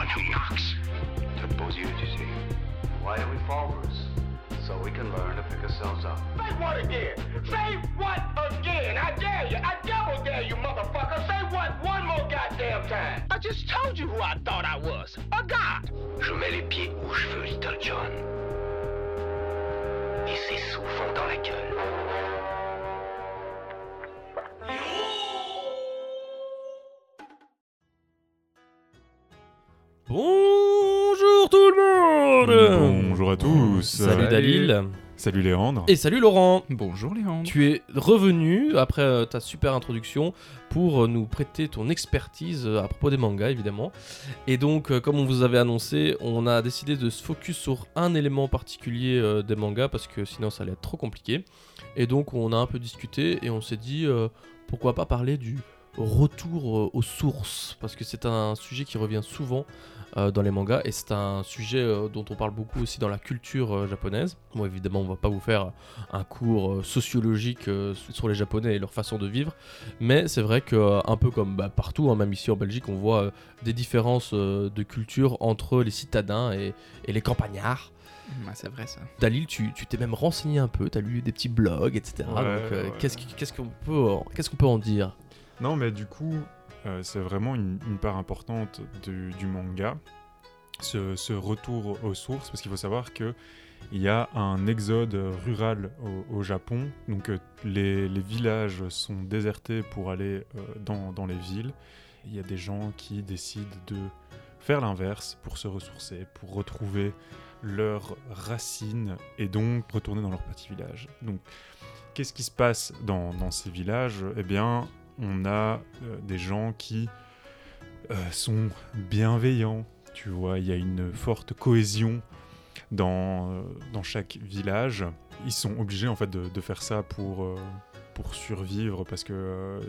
one who knocks. To pose you, see. Why do we Bruce? So we can learn to pick ourselves up. Say what again? Say what again? I dare you. I double dare you, motherfucker. Say what one more goddamn time. I just told you who I thought I was. A god. Je mets les pieds où je veux, Little John. Et c'est souvent dans la gueule. Bonjour tout le monde Bonjour à tous. Salut Dalil Salut Léandre. Et salut Laurent Bonjour Léandre. Tu es revenu après euh, ta super introduction pour euh, nous prêter ton expertise euh, à propos des mangas évidemment. Et donc comme on vous avait annoncé, on a décidé de se focus sur un élément particulier des mangas parce que sinon ça allait être trop compliqué. Et donc on a un peu discuté et on s'est dit euh, pourquoi pas parler du retour euh, aux sources parce que c'est un sujet qui revient souvent euh, dans les mangas et c'est un sujet euh, dont on parle beaucoup aussi dans la culture euh, japonaise. Bon évidemment on va pas vous faire un cours sociologique sur les japonais et leur façon de vivre mais c'est vrai que un peu comme bah, partout hein, même ici en Belgique on voit des différences de culture entre les citadins et, et les campagnards. Ouais, c'est vrai ça. Dalil, tu t'es même renseigné un peu, tu as lu des petits blogs, etc. Ouais, qu'est-ce qu'on peut, qu'est-ce qu'on peut en dire? Non, mais du coup, euh, c'est vraiment une, part importante du, manga, ce, retour aux sources, parce qu'il faut savoir que il y a un exode rural au, Japon, donc euh, les, les villages sont désertés pour aller euh, dans, dans les villes. Il y a des gens qui décident de faire l'inverse pour se ressourcer, pour retrouver leurs racines et donc retourner dans leur petit village. Donc, qu'est-ce qui se passe dans, dans ces villages? Eh bien, on a euh, des gens qui euh, sont bienveillants, tu vois, il y a une forte cohésion dans, euh, dans chaque village. Ils sont obligés en fait de, de faire ça pour, euh, pour survivre parce que euh,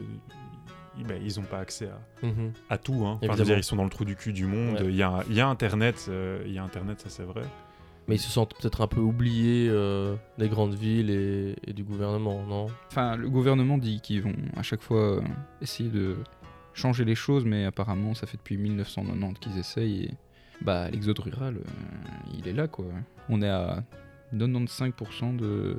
ils- ben, ils n'ont pas accès à, à tout. Hein. Enfin, je veux Évidemment. dire, ils sont dans le trou du cul du monde. Ouais. Il y, a, il y a Internet, euh, il y a Internet, ça c'est vrai. Mais ils se sentent peut-être un peu oubliés euh, des grandes villes et, et du gouvernement, non? Enfin, le gouvernement dit qu'ils vont à chaque fois euh, essayer de changer les choses, mais apparemment ça fait depuis 1990 qu'ils essayent et bah l'exode rural, euh, il est là quoi. On est à 95% de,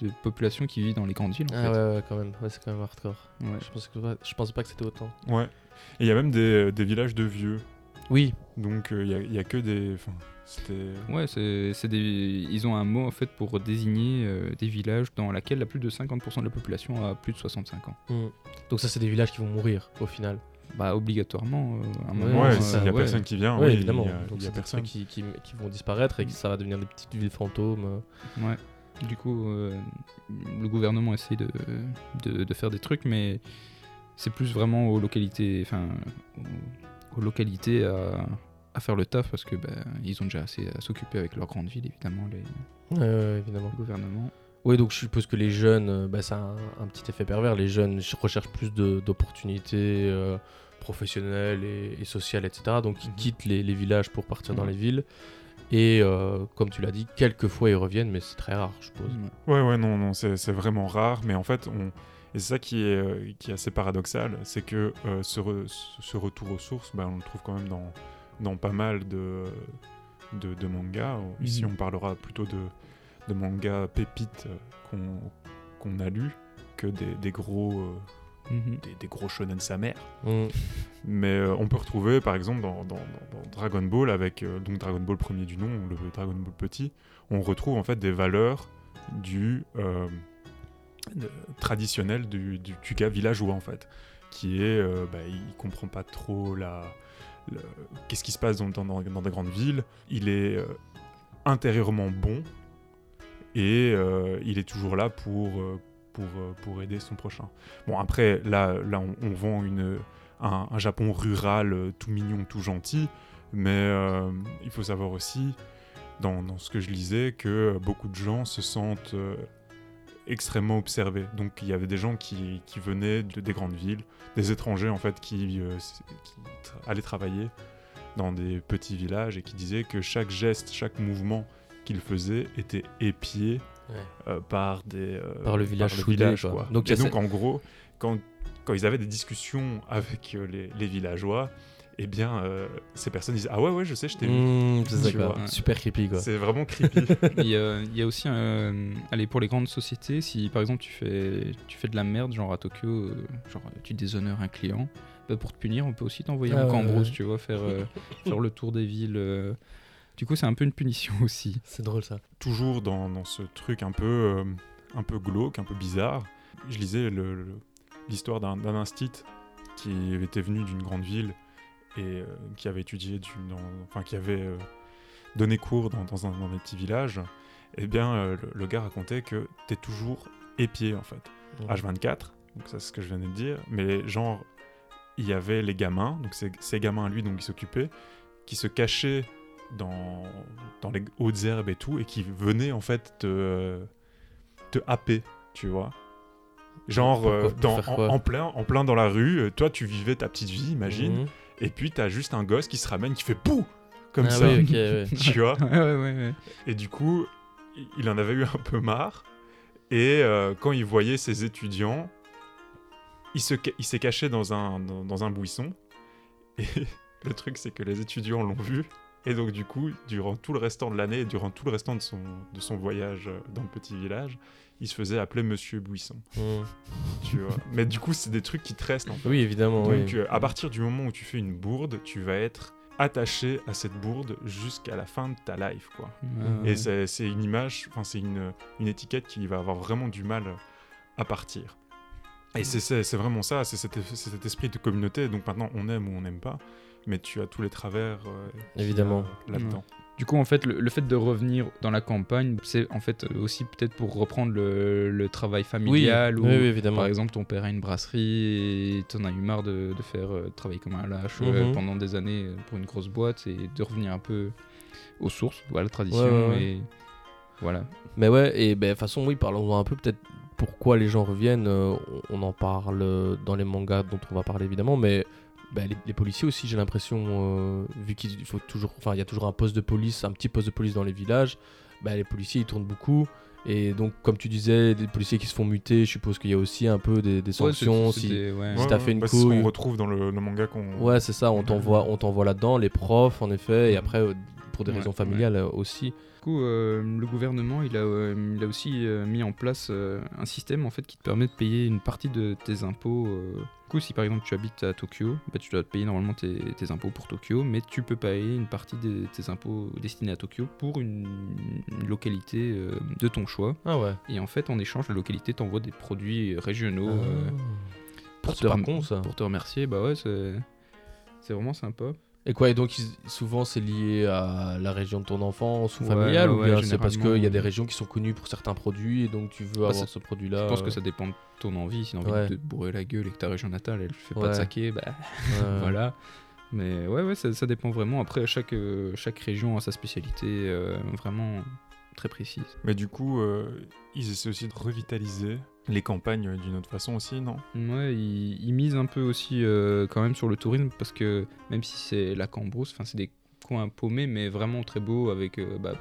de population qui vit dans les grandes villes en Ah fait. ouais, ouais, quand même, ouais, c'est quand même hardcore. Ouais. Je, pensais que, je pensais pas que c'était autant. Ouais. Et il y a même des, des villages de vieux. Oui, Donc euh, il y, a, il y a que des. Ouais, c'est des... ils ont un mot en fait pour désigner euh, des villages dans lesquels la plus de 50% de la population a plus de 65 ans. Hmm. donc ça c'est des villages qui vont mourir au final. Bah obligatoirement, euh, à un Ouais, moment. Ouais, euh, s'il y a ouais. personne qui vient, oui, évidemment. il y a, donc il y a personne. qui, qui, qui vont disparaître et que ça va devenir des petites villes fantômes. Ouais. Du coup, euh, le gouvernement essaie de, de, de faire des trucs, mais c'est plus vraiment aux localités, enfin, aux, aux localités à, à faire le taf parce que bah, ils ont déjà assez à s'occuper avec leur grande ville, évidemment, les évidemment. le gouvernement. Oui, donc je suppose que les jeunes, bah, ça a un, un petit effet pervers. Les jeunes ch- recherchent plus de- d'opportunités euh, professionnelles et, et sociales, etc. Donc ils Mhm. quittent les, les villages pour partir dans les villes. Et euh, comme tu l'as dit, quelques fois ils reviennent, mais c'est très rare, je suppose. Ouais, ouais, non, non, c'est c'est vraiment rare, mais en fait, on... et c'est ça qui est, qui est assez paradoxal, c'est que euh, ce, re- ce retour aux sources, bah, on le trouve quand même dans, dans pas mal de, de, de mangas. Ici, Mhm. on parlera plutôt de, de mangas pépites euh, qu'on qu'on a lus que des, des gros, euh, Mhm. des, des gros shonen sa mère. Mais euh, on peut retrouver par exemple dans, dans- Dragon Ball avec euh, donc Dragon Ball premier du nom, le Dragon Ball petit, on retrouve en fait des valeurs du de- traditionnel du, du, du gars villageois en fait, qui est euh, bah, il comprend pas trop la qu'est-ce qui se passe dans, des grandes villes, il est euh, intérieurement bon et euh, il est toujours là pour euh, pour, pour aider son prochain. Bon après là là on, vend une un, Japon rural tout mignon, tout gentil, mais il faut savoir aussi, dans, ce que je lisais, que beaucoup de gens se sentent extrêmement observés. Donc il y avait des gens qui, qui venaient de, des grandes villes, des étrangers en fait, qui, euh, qui tra- allaient travailler dans des petits villages et qui disaient que chaque geste, chaque mouvement qu'ils faisaient était épié Ouais. euh, par des euh, Par le village soudé, village, quoi. quoi. Donc, et donc en gros, quand, quand ils avaient des discussions avec les, les villageois, eh bien, euh, ces personnes disent Ah ouais, ouais, je sais, je t'ai vu. Mmh, ça, quoi. vois. Super creepy quoi. C'est vraiment creepy. Il y, a, il y a aussi, euh, allez, pour les grandes sociétés, si par exemple tu fais, tu fais de la merde, genre à Tokyo, euh, genre tu déshonores un client, bah, pour te punir, on peut aussi t'envoyer Ah en cambrousse, ouais. tu vois, faire, euh, faire le tour des villes. euh. Du coup, c'est un peu une punition aussi. C'est drôle ça. Toujours dans, dans ce truc un peu, euh, un peu glauque, un peu bizarre, je lisais le- le- l'histoire d'un d'un instit qui était venu d'une grande ville et euh, qui avait étudié, du- dans- enfin qui avait euh, donné cours dans, dans un, dans un petit village. Eh bien, euh, le, le gars racontait que t'es toujours épié en fait. H24, donc ça c'est ce que je venais de dire, mais genre, il y avait les gamins, donc ces, ces gamins, lui, donc qui s'occupaient, qui se cachaient dans, dans les hautes herbes et tout, et qui venaient en fait te, te happer, tu vois. Genre, Pourquoi- dans, en, plein, en plein dans la rue, toi tu vivais ta petite vie, imagine, Mmh. Et puis t'as juste un gosse qui se ramène, qui fait POU Comme Ah ça, oui, ok, ouais. tu vois. ouais, ouais, ouais, ouais. Et du coup, il en avait eu un peu marre. Et euh, quand il voyait ses étudiants, il se ca- il s'est caché dans un, dans, dans un buisson. Et le truc, c'est que les étudiants l'ont vu. Et donc, du coup, durant tout le restant de l'année, durant tout le restant de son, de son voyage euh, dans le petit village, il se faisait appeler Monsieur Buisson. Mmh. Tu vois. Mais du coup, c'est des trucs qui te restent en fait. Oui, évidemment. Donc, oui. euh, à partir du moment où tu fais une bourde, tu vas être attaché à cette bourde jusqu'à la fin de ta life, quoi. Ouais, Et c'est une image, enfin c'est une, une étiquette qui va avoir vraiment du mal à partir. Et c'est- vraiment ça, c'est cet, c'est cet esprit de communauté. Donc maintenant, on aime ou on n'aime pas, mais tu as tous les travers euh, Évidemment. là-dedans. Du coup, en fait, le, le fait de revenir dans la campagne, c'est en fait aussi peut-être pour reprendre le, le travail Oui, familial ou oui, oui, évidemment. par exemple ton père a une brasserie et t'en as eu marre de, de faire euh, travailler comme un lâche euh, Mhm. pendant des années euh, pour une grosse boîte et de revenir un peu aux sources, à la tradition Ouais, ouais, ouais. et voilà. Mais ouais, et ben, de toute façon, oui, parlons un peu peut-être pourquoi les gens reviennent. euh, on en parle euh, dans les mangas dont on va parler évidemment, mais ben, les, les policiers aussi, j'ai l'impression, euh, vu qu'il il faut toujours, enfin, il y a toujours un poste de police, un petit poste de police dans les villages, ben, les policiers ils tournent beaucoup. Et donc, comme tu disais, des policiers qui se font muter, je suppose qu'il y a aussi un peu des, des sanctions. Ouais, si... c'était- ouais. Si t'as fait une bah, c'est ce couille. qu'on retrouve dans le, le manga qu'on. Ouais, c'est ça, on t'envoie, on t'envoie là-dedans, les profs en effet, et après, euh, pour des Ouais, raisons familiales euh, aussi. Du coup, euh, le gouvernement, il a, euh, il a aussi euh, mis en place euh, un système en fait qui te permet de payer une partie de tes impôts. Coup, si par exemple tu habites à Tokyo, bah, tu dois te payer normalement tes, tes impôts pour Tokyo, mais tu peux payer une partie de tes impôts destinés à Tokyo pour une, une localité euh, de ton choix. Ah ouais. Et en fait, en échange, la localité t'envoie des produits régionaux euh, pour, Ah, te pas con ça. pour te remercier. Bah ouais, c'est vraiment sympa. Et quoi, et donc souvent c'est lié à la région de ton enfance ou Ouais, familiale, ouais, ou ouais, bien c'est parce qu'il y a des régions qui sont connues pour certains produits et donc tu veux avoir c'est- ce produit-là. Je pense que euh, ça dépend de ton envie. Si t'as envie Ouais. de te bourrer la gueule et que ta région natale, elle fait pas de saké, bah voilà. Mais ouais, ouais, ça, ça dépend vraiment. Après, chaque, euh, chaque région a sa spécialité euh, vraiment très précise. Mais du coup, euh, ils essaient aussi de revitaliser les campagnes euh, d'une autre façon aussi, non? Ouais, ils, ils misent un peu aussi euh, quand même sur le tourisme parce que même si c'est la Cambrousse, enfin c'est des coins paumés mais vraiment très beaux avec euh, bah,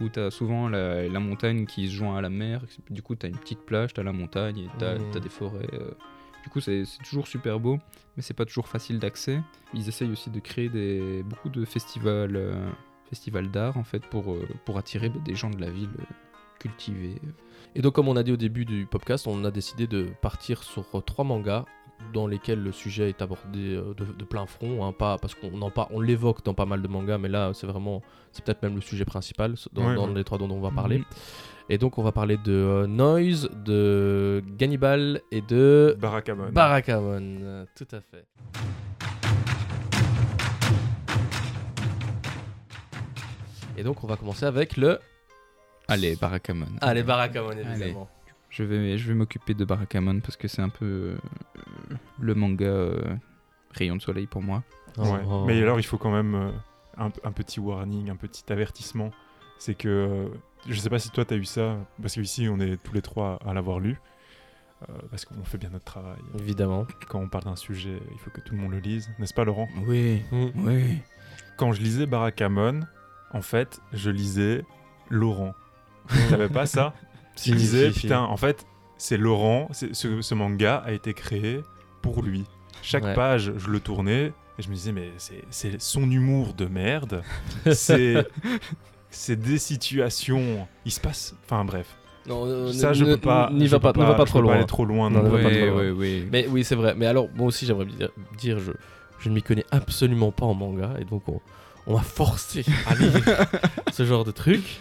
où t'as souvent la, la montagne qui se joint à la mer. Du coup, t'as une petite plage, t'as la montagne et des forêts. euh. Du coup, c'est toujours super beau, mais c'est pas toujours facile d'accès. Ils essayent aussi de créer des, beaucoup de festivals, euh, festivals d'art en fait pour, euh, pour attirer bah, des gens de la ville cultivés. Et donc comme on a dit au début du podcast, on a décidé de partir sur trois mangas dans lesquels le sujet est abordé euh, de, de plein front, hein, pas parce qu'on en on l'évoque dans pas mal de mangas, mais là c'est vraiment, c'est peut-être même le sujet principal dans, Ouais, dans ouais. les trois dont on va parler. Mhm. Et donc on va parler de euh, Noise, de Gannibal et de Barakamon. Barakamon. Tout à fait. Et donc on va commencer avec le... Allez, Barakamon. Allez, Barakamon évidemment. Je vais, je vais m'occuper de Barakamon parce que c'est un peu euh, le manga euh, rayon de soleil pour moi. Ouais. Oh. Mais alors, il faut quand même euh, un, un petit warning, un petit avertissement. C'est que euh, je sais pas si toi t'as eu ça, parce qu'ici on est tous les trois à l'avoir lu, euh, parce qu'on fait bien notre travail. Évidemment. Quand on parle d'un sujet, il faut que tout le monde le lise, n'est-ce pas Laurent? Oui, Mm. oui. Quand je lisais Barakamon, en fait, je lisais Laurent. Tu savais pas ça Je si, si. putain, en fait, c'est Laurent, ce, ce manga a été créé pour lui. Chaque Ouais. page, je le tournais et je me disais, mais c'est- son humour de merde. c'est des situations. Il se passe. Enfin bref. Non, euh, Ça, je ne- peux pas. N'y je va pas, ne va pas je trop loin. aller trop loin. Non, non ne va pas trop loin. ouais. Mais oui, c'est vrai. Mais alors, moi aussi, j'aimerais dire, dire, je, je ne m'y connais absolument pas en manga, et donc on, on m'a forcé à lire ce genre de truc.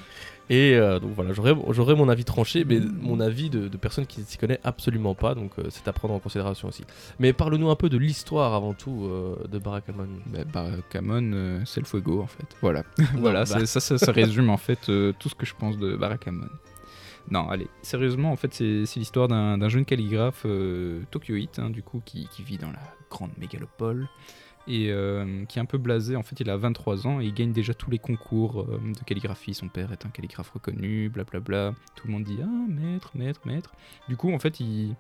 Et euh, donc voilà, j'aurais j'aurais mon avis tranché, mais mon avis de, de personne qui ne s'y connaît absolument pas, donc euh, c'est à prendre en considération aussi. Mais parle-nous un peu de l'histoire avant tout euh, de Barakamon. Bah, Barakamon, euh, c'est le fuego en fait. Voilà, voilà, bah. ça, ça, ça résume en fait tout ce que je pense de Barakamon. Non, allez, sérieusement, en fait, c'est l'histoire d'un jeune calligraphe tokyoïte, hein, du coup, qui, qui vit dans la grande mégalopole et euh, qui est un peu blasé. En fait, il a 23 ans et il gagne déjà tous les concours euh, de calligraphie. Son père est un calligraphe reconnu, blablabla. Tout le monde dit Ah, maître, maître, maître. Du coup, en fait, il,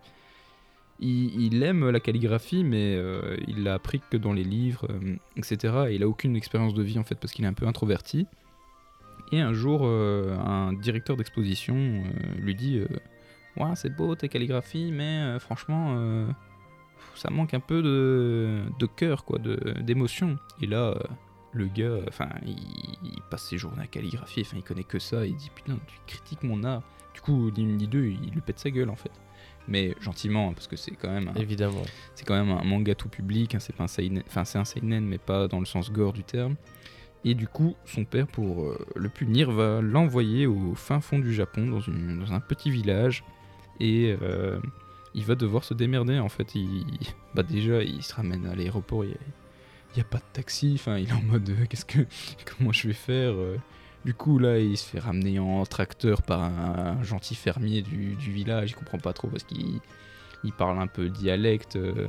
il, aime la calligraphie, mais euh, il l'a appris que dans les livres, etc. Et il a aucune expérience de vie en fait parce qu'il est un peu introverti. Et un jour, un directeur d'exposition lui dit Ouais, c'est beau tes calligraphies, mais franchement, ça manque un peu de, de cœur, quoi, d'émotion. Et là, euh, le gars, enfin, il, il passe ses journées à calligraphier, enfin, il connaît que ça. Il dit Putain, tu critiques mon art. Du coup, ni une ni deux, il lui pète sa gueule en fait. Mais gentiment, hein, parce que c'est quand même un, Évidemment. c'est quand même un manga tout public, hein, c'est pas un seinen, enfin c'est un seinen mais pas dans le sens gore du terme. Et du coup, son père, pour euh, le punir, va l'envoyer au fin fond du Japon, dans, une- dans un petit village, et euh, il va devoir se démerder. En fait, bah déjà, il se ramène à l'aéroport, il n'y a, pas de taxi, enfin il est en mode, euh, qu'est-ce que, comment je vais faire euh. Du coup, là, il se fait ramener en tracteur par un, gentil fermier du, village, il comprend pas trop parce qu'il il parle un peu dialecte euh,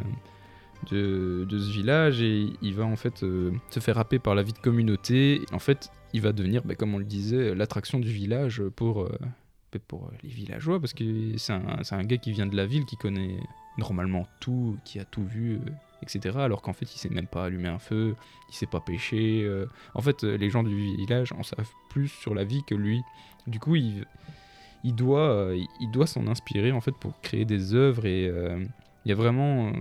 de, de ce village et il va en fait euh, se faire happer par la vie de communauté. En fait, il va devenir, bah, comme on le disait, l'attraction du village pour, euh, pour les villageois parce que c'est un, un gars qui vient de la ville, qui connaît normalement tout, qui a tout vu, euh, etc. Alors qu'en fait, il sait même pas allumer un feu, il sait pas pêcher. euh. En fait, euh, les gens du village en savent plus sur la vie que lui. Du coup, il, il doit, euh, il doit s'en inspirer en fait pour créer des œuvres et euh, il y a vraiment euh,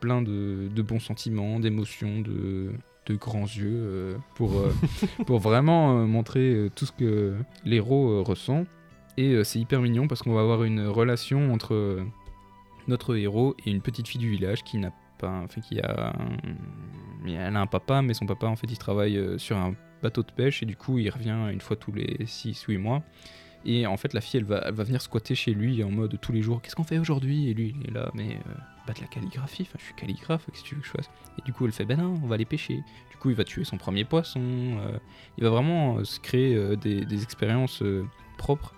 plein de, de bons sentiments, d'émotions, de, de grands yeux euh, pour, euh, pour vraiment euh, montrer euh, tout ce que l'héros euh, ressent. Et euh, c'est hyper mignon parce qu'on va avoir une relation entre euh, notre héros et une petite fille du village qui n'a pas, enfin qui a, un- elle a un papa, mais son papa en fait il travaille euh, sur un bateau de pêche et du coup il revient une fois tous les 6 ou 8 mois. Et en fait, la fille, elle va, elle va venir squatter chez lui en mode tous les jours Qu'est-ce qu'on fait aujourd'hui? Et lui, il est là, mais euh, bah, de la calligraphie, enfin, je suis calligraphe, qu'est-ce que tu veux que je fasse? Et du coup, elle fait Ben non, on va aller pêcher. Du coup, il va tuer son premier poisson. il va vraiment se créer des, expériences propres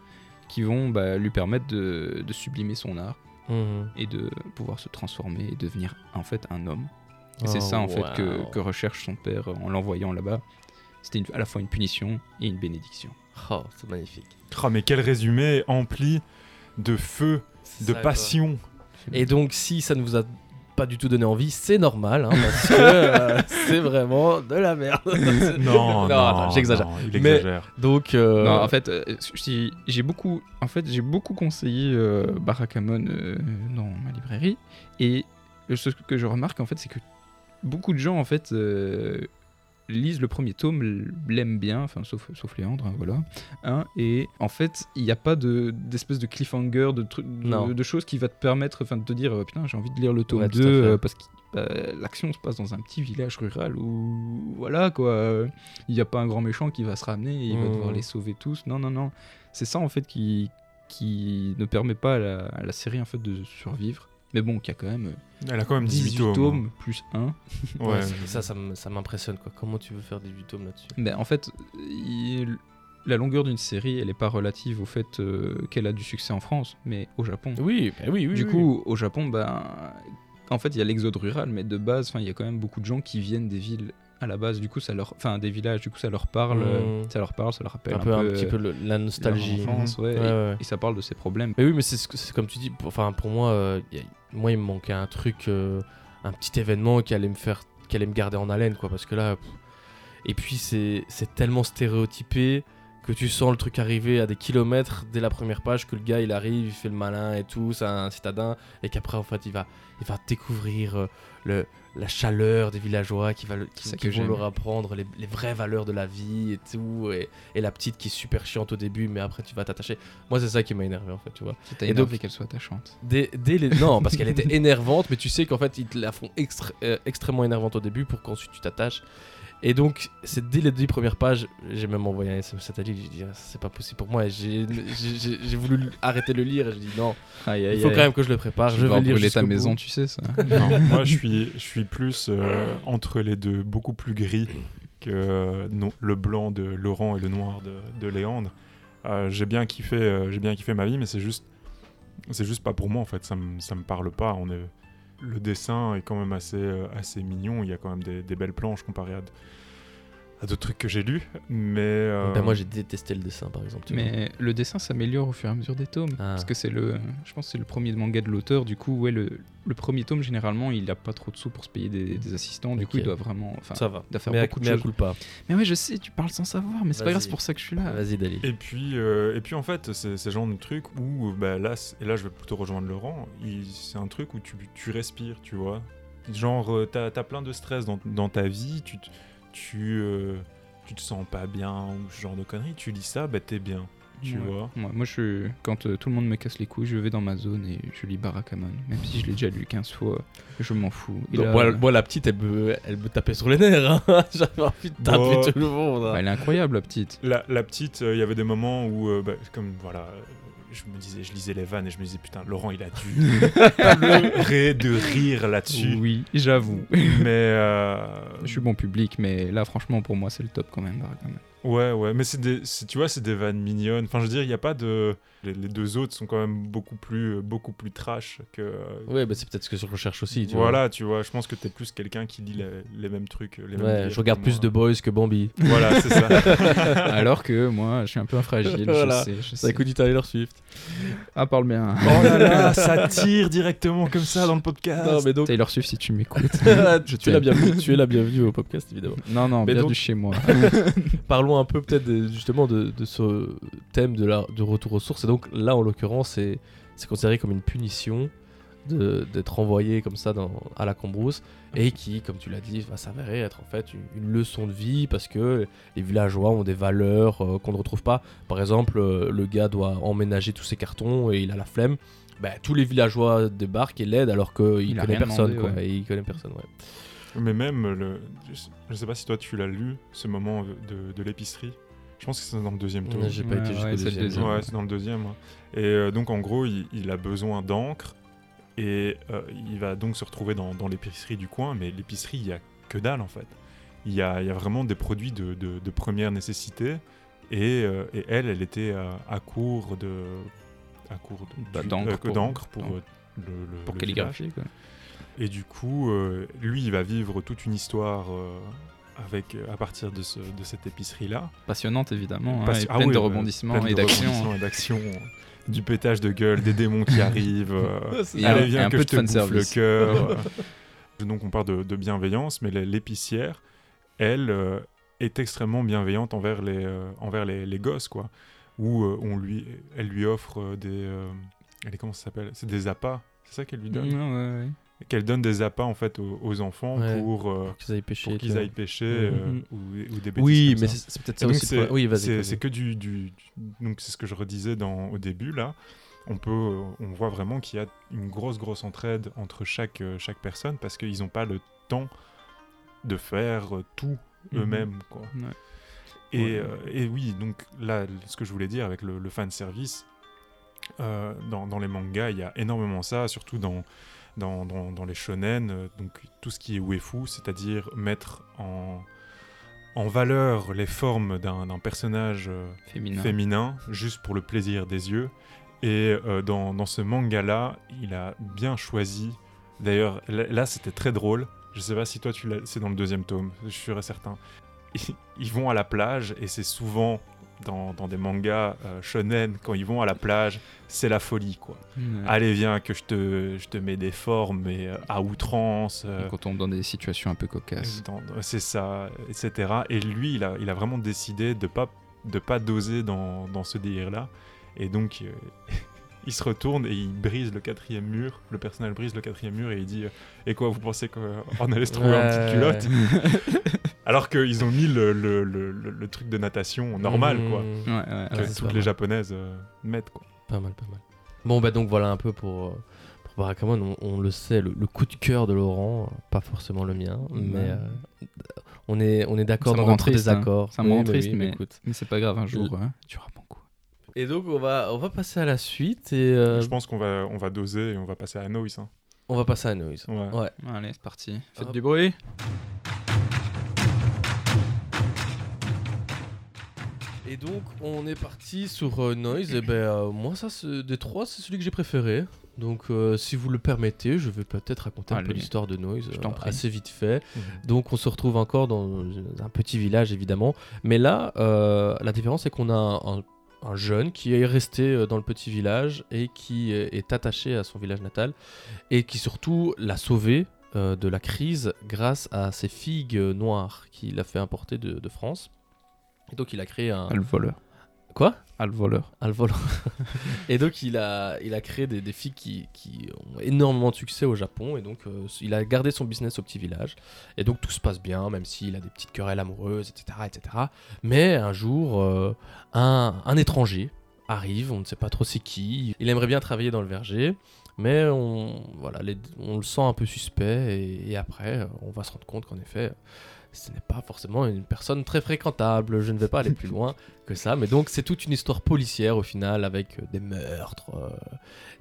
qui vont bah, lui permettre de, de sublimer son art Mhm. et de pouvoir se transformer et devenir en fait un homme. Et c'est Oh, ça en fait que, recherche son père en l'envoyant là-bas. C'était à la fois une punition et une bénédiction. Oh, c'est magnifique. Oh, mais quel résumé empli de feu, de Ça, quoi. passion. Et donc, si ça ne vous a pas du tout donné envie, c'est normal, hein, parce que euh, c'est vraiment de la merde. Non, j'exagère. il Mais- exagère. Donc, euh, Non, en fait, euh, j'ai j'ai beaucoup, en fait, j'ai beaucoup conseillé euh, Barakamon euh, dans ma librairie, et ce que je remarque en fait, c'est que beaucoup de gens en fait euh, lisent le premier tome, l'aiment bien, enfin sauf, sauf Léandre, hein, voilà, hein, et en fait, il n'y a pas de d'espèce de cliffhanger, de de, de choses qui va te permettre, enfin, de te dire, euh, putain, j'ai envie de lire le tome Ouais, tout à 2 fait. euh, parce que bah, l'action se passe dans un petit village rural où voilà quoi, euh, il n'y a pas un grand méchant qui va se ramener et il va Mhm. devoir les sauver tous. Non, non, non. C'est ça en fait qui, qui ne permet pas à la, à la série en fait de survivre. Mais bon, qui a quand même euh, Elle a quand même 18, 18 tomes. tomes plus 1. Ouais. ça, ça m'impressionne quoi. Comment tu veux faire 18 tomes là-dessus? Mais en fait, il- la longueur d'une série, elle n'est pas relative au fait euh, qu'elle a du succès en France, mais au Japon. Oui, bah oui, oui. du oui. coup, au Japon, ben, en fait, il y a l'exode rural, mais de base, enfin, il y a quand même beaucoup de gens qui viennent des villes à la base. Du coup, ça leur, enfin, des villages. Du coup, ça leur parle, euh, Mhm. ça leur parle, ça leur rappelle un, un, peu, un petit peu le- la nostalgie. enfance, ouais, Ouais, et, ouais. et ça parle de ses problèmes. Mais oui, mais c'est comme tu dis. Enfin, pour moi, euh, a- moi, il me manquait un truc, euh, un petit événement qui allait me faire, qui allait me garder en haleine, quoi. Parce que là, pff. et puis c'est c'est tellement stéréotypé que tu sens le truc arriver à des kilomètres dès la première page, que le gars il arrive, il fait le malin et tout, c'est un citadin, et qu'après en fait il va, il va découvrir le, la chaleur des villageois qui, va le- qui, C'est ça qui que vont leur apprendre les, les vraies valeurs de la vie et tout, et, et la petite qui est super chiante au début, mais après tu vas t'attacher. Moi c'est ça qui m'a énervé en fait, tu vois. Ça t'a Et énervé qu'elle soit attachante. Dès, dès les... Non, parce qu'elle était énervante, mais tu sais qu'en fait, ils te la font euh, extrêmement énervante au début pour qu'ensuite tu t'attaches. Et donc, c'est dès les dix premières pages, j'ai même envoyé un SMS à Tali, j'ai dit, Ah, c'est pas possible pour moi. Et J'ai j'ai- j'ai- j'ai voulu arrêter le lire, et j'ai dit, non, Aïe, il faut quand même que je le prépare. Je Je vais brûler ta maison, bout. tu sais ça. Non, moi, je suis, je suis plus euh, entre les deux, beaucoup plus gris que euh, non, le blanc de Laurent et le noir de, de Léandre. Euh, j'ai bien kiffé, euh, j'ai bien kiffé ma vie, mais c'est juste, c'est juste pas pour moi en fait. Ça me, ça me parle pas. On est, le dessin est quand même assez, euh, assez mignon. Il y a quand même des, des belles planches comparées à, à d'autres trucs que j'ai lus. Mais euh, Ben, moi, j'ai détesté le dessin, par exemple. Mais le dessin s'améliore au fur et à mesure des tomes. Ah. Parce que c'est le. Je pense que c'est le premier manga de l'auteur. Du coup, ouais, le, le premier tome, généralement, il a pas trop de sous pour se payer des, des assistants. Du coup, il doit vraiment. Enfin, ça va. il doit faire mais à, beaucoup de mais choses. culpa. Mais ouais, je sais, tu parles sans savoir, mais c'est pas grave, c'est pour ça que je suis là. Vas-y, Dali. Et puis, euh, et puis en fait, c'est le genre de truc où, bah, là, et là je vais plutôt rejoindre Laurent, c'est un truc où tu, tu respires, tu vois. Genre, euh, t'as as plein de stress dans, dans ta vie, tu, te- tu, euh, tu te sens pas bien ou ce genre de conneries, tu lis ça, bah t'es bien, tu Ouais. vois. Moi, moi, je quand euh, tout le monde me casse les couilles, je vais dans ma zone et je lis Barakamon. Même si je l'ai déjà lu 15 fois, je m'en fous. Donc, là, moi, moi, la petite, elle me, elle me tapait sur les nerfs. hein. J'avais envie de taper Bon. tout le monde. hein. bah, elle est incroyable, la petite. La, la petite, euh, il y avait des moments où, euh, bah, comme voilà, euh, je me disais, je lisais les vannes et je me disais, putain, Laurent, il a dû pleurer de rire là-dessus. Oui, j'avoue. Mais. euh, Je suis bon public, mais là, franchement, pour moi, c'est le top quand même. Ouais, ouais, mais c'est des, tu vois, c'est des vannes mignonnes. Enfin, je veux dire, il n'y a pas de. Les, les deux autres sont quand même beaucoup plus, beaucoup plus trash que. euh, Ouais, bah, c'est peut-être ce que je recherche aussi. Tu voilà, tu vois, je pense que t'es plus quelqu'un qui lit les, les mêmes trucs. Les mêmes vois. Ouais, je regarde plus de Boys que Bambi. Voilà, c'est ça. Alors que moi, je suis un peu fragile, Voilà. je sais. Je Ça écoute du Taylor Swift. Ah, parle bien. oh là là, ça tire directement comme ça dans le podcast. Non, mais donc. Taylor Swift, si tu m'écoutes. tu, es la bienvenue, tu es la bienvenue au podcast, évidemment. non, non, Mais bien donc- chez moi. Parlons un peu peut-être justement de, de ce thème de, la, de retour aux sources. Et donc là, en l'occurrence, c'est c'est considéré comme une punition de- d'être envoyé comme ça dans, à la cambrousse et qui, comme tu l'as dit, va s'avérer être en fait une, une leçon de vie parce que les villageois ont des valeurs euh, qu'on ne retrouve pas. Par exemple, euh, le gars doit emménager tous ses cartons et il a la flemme. Bah, tous les villageois débarquent et l'aident alors qu'il Il connaît personne. demandé, quoi, ouais. et il connaît personne, ouais. Mais même, le, je, sais pas si toi tu l'as lu, ce moment de, de l'épicerie. Je pense que c'est dans le deuxième tome. J'ai pas Ouais, été jusqu'au ouais, deuxième. deuxième. Ouais, c'est dans le deuxième. ouais. Et euh, donc, en gros, il, il a besoin d'encre et euh, il va donc se retrouver dans, dans l'épicerie du coin. Mais l'épicerie, il y a que dalle en fait. Il y a, il y a vraiment des produits de, de- de première nécessité. Et, euh, et elle, elle était à, à court de. À court de- Bah, d'encre euh, pour- d'encre pour, d'encre. le, le- Pour le calligraphier, quoi. Et du coup, euh, lui, il va vivre toute une histoire euh, avec, euh, à partir de, ce- de cette épicerie-là. Passionnante, évidemment. hein, et ah pleine oui, de euh, rebondissements pleine et de d'action. rebondissements et d'action, du pétage de gueule, des démons qui arrivent. euh, allez, viens un que peu je te bouffe le cœur. Donc, on parle de, de bienveillance, mais l'épicière, elle, est extrêmement bienveillante envers les, envers les, les gosses, quoi. Où on lui, elle lui offre des. comment ça s'appelle? C'est des appâts. C'est ça qu'elle lui donne? Ouais, ouais, ouais. Qu'elle donne des appâts en fait aux, aux enfants Ouais. pour, euh, Qu'ils aillent pêcher. pour qu'ils aillent pêcher euh, Mhm. ou, ou des bêtises Oui, comme mais ça. c'est c'est peut-être ça donc aussi. c'est-. Oui, vas-y. c'est vas-y. c'est que du, du- du- donc c'est ce que je redisais dans, au début là on peut euh, on voit vraiment qu'il y a une grosse grosse entraide entre chaque euh, chaque personne parce qu'ils n'ont pas le temps de faire euh, tout Mhm. eux-mêmes quoi Ouais. et, Ouais. euh, et oui, donc là, ce que je voulais dire avec le, le fan service, euh, dans, dans les mangas, il y a énormément ça, surtout dans, dans, dans, dans les shonen, euh, donc tout ce qui est waifu, c'est-à-dire mettre en, en valeur les formes d'un personnage euh, Féminin. féminin, juste pour le plaisir des yeux. Et euh, dans, dans ce manga-là, il a bien choisi. D'ailleurs, là, c'était très drôle. Je sais pas si toi, tu. C'est dans le deuxième tome, je suis certain. Ils vont à la plage et c'est souvent dans, dans des mangas euh, shonen, quand ils vont à la plage, c'est la folie, quoi. Allez, viens, que je te, je te mets des formes, mais euh, à outrance. euh, Et Quand on tombe dans des situations un peu cocasses. C'est ça, etc. Et lui, il a, il a vraiment décidé de pas de pas doser dans, dans ce délire-là. Et donc, il se retourne et il brise le quatrième mur. Le personnage brise le quatrième mur et il dit euh, Et quoi, vous pensez qu'on allait se trouver en petite culotte Alors qu'ils ont mis le, le, le- le- le truc de natation normal, quoi. Mmh. Ouais, ouais, Que ouais. toutes les mal. japonaises euh, mettent, quoi. Pas mal, pas mal. Bon, bah donc voilà un peu pour, euh, Barakamon. On, on le sait, le, le coup de cœur de Laurent, euh, pas forcément le mien, mais Ouais. euh, on est, on est d'accord dans notre triste, hein. désaccord. Ça me rend Oui, triste, oui, mais- écoute. Mais c'est pas grave, un jour, hein, tu auras beaucoup. Et donc on va, on va passer à la suite et euh, Je pense qu'on va, on va doser et on va passer à Noise. hein. on va passer à Noise. Ouais. Ouais. Allez, c'est parti. Faites Hop. du bruit. Et donc on est parti sur euh, Noise. Et ben euh, moi ça des trois c'est celui que j'ai préféré. Donc euh, si vous le permettez, je vais peut-être raconter un peu l'histoire de Noise euh, assez vite fait. Mhm. Donc on se retrouve encore dans un petit village évidemment. Mais là, euh, la différence c'est qu'on a un, un jeune qui est resté euh, dans le petit village et qui euh, est attaché à son village natal et qui surtout l'a sauvé euh, de la crise grâce à ses figues noires qu'il a fait importer de, de France. Et donc il a créé un... Ah, le voleur. Quoi? Le voleur. Le volant. et donc il a, il a créé des, des filles qui, qui ont énormément de succès au Japon et donc euh, il a gardé son business au petit village et donc tout se passe bien même s'il a des petites querelles amoureuses etc etc. Mais un jour euh, un, un étranger arrive, on ne sait pas trop c'est qui, il aimerait bien travailler dans le verger mais on, voilà, les- on le sent un peu suspect et, et après on va se rendre compte qu'en effet ce n'est pas forcément une personne très fréquentable, je ne vais pas aller plus loin que ça, mais donc c'est toute une histoire policière au final avec euh, des meurtres, euh,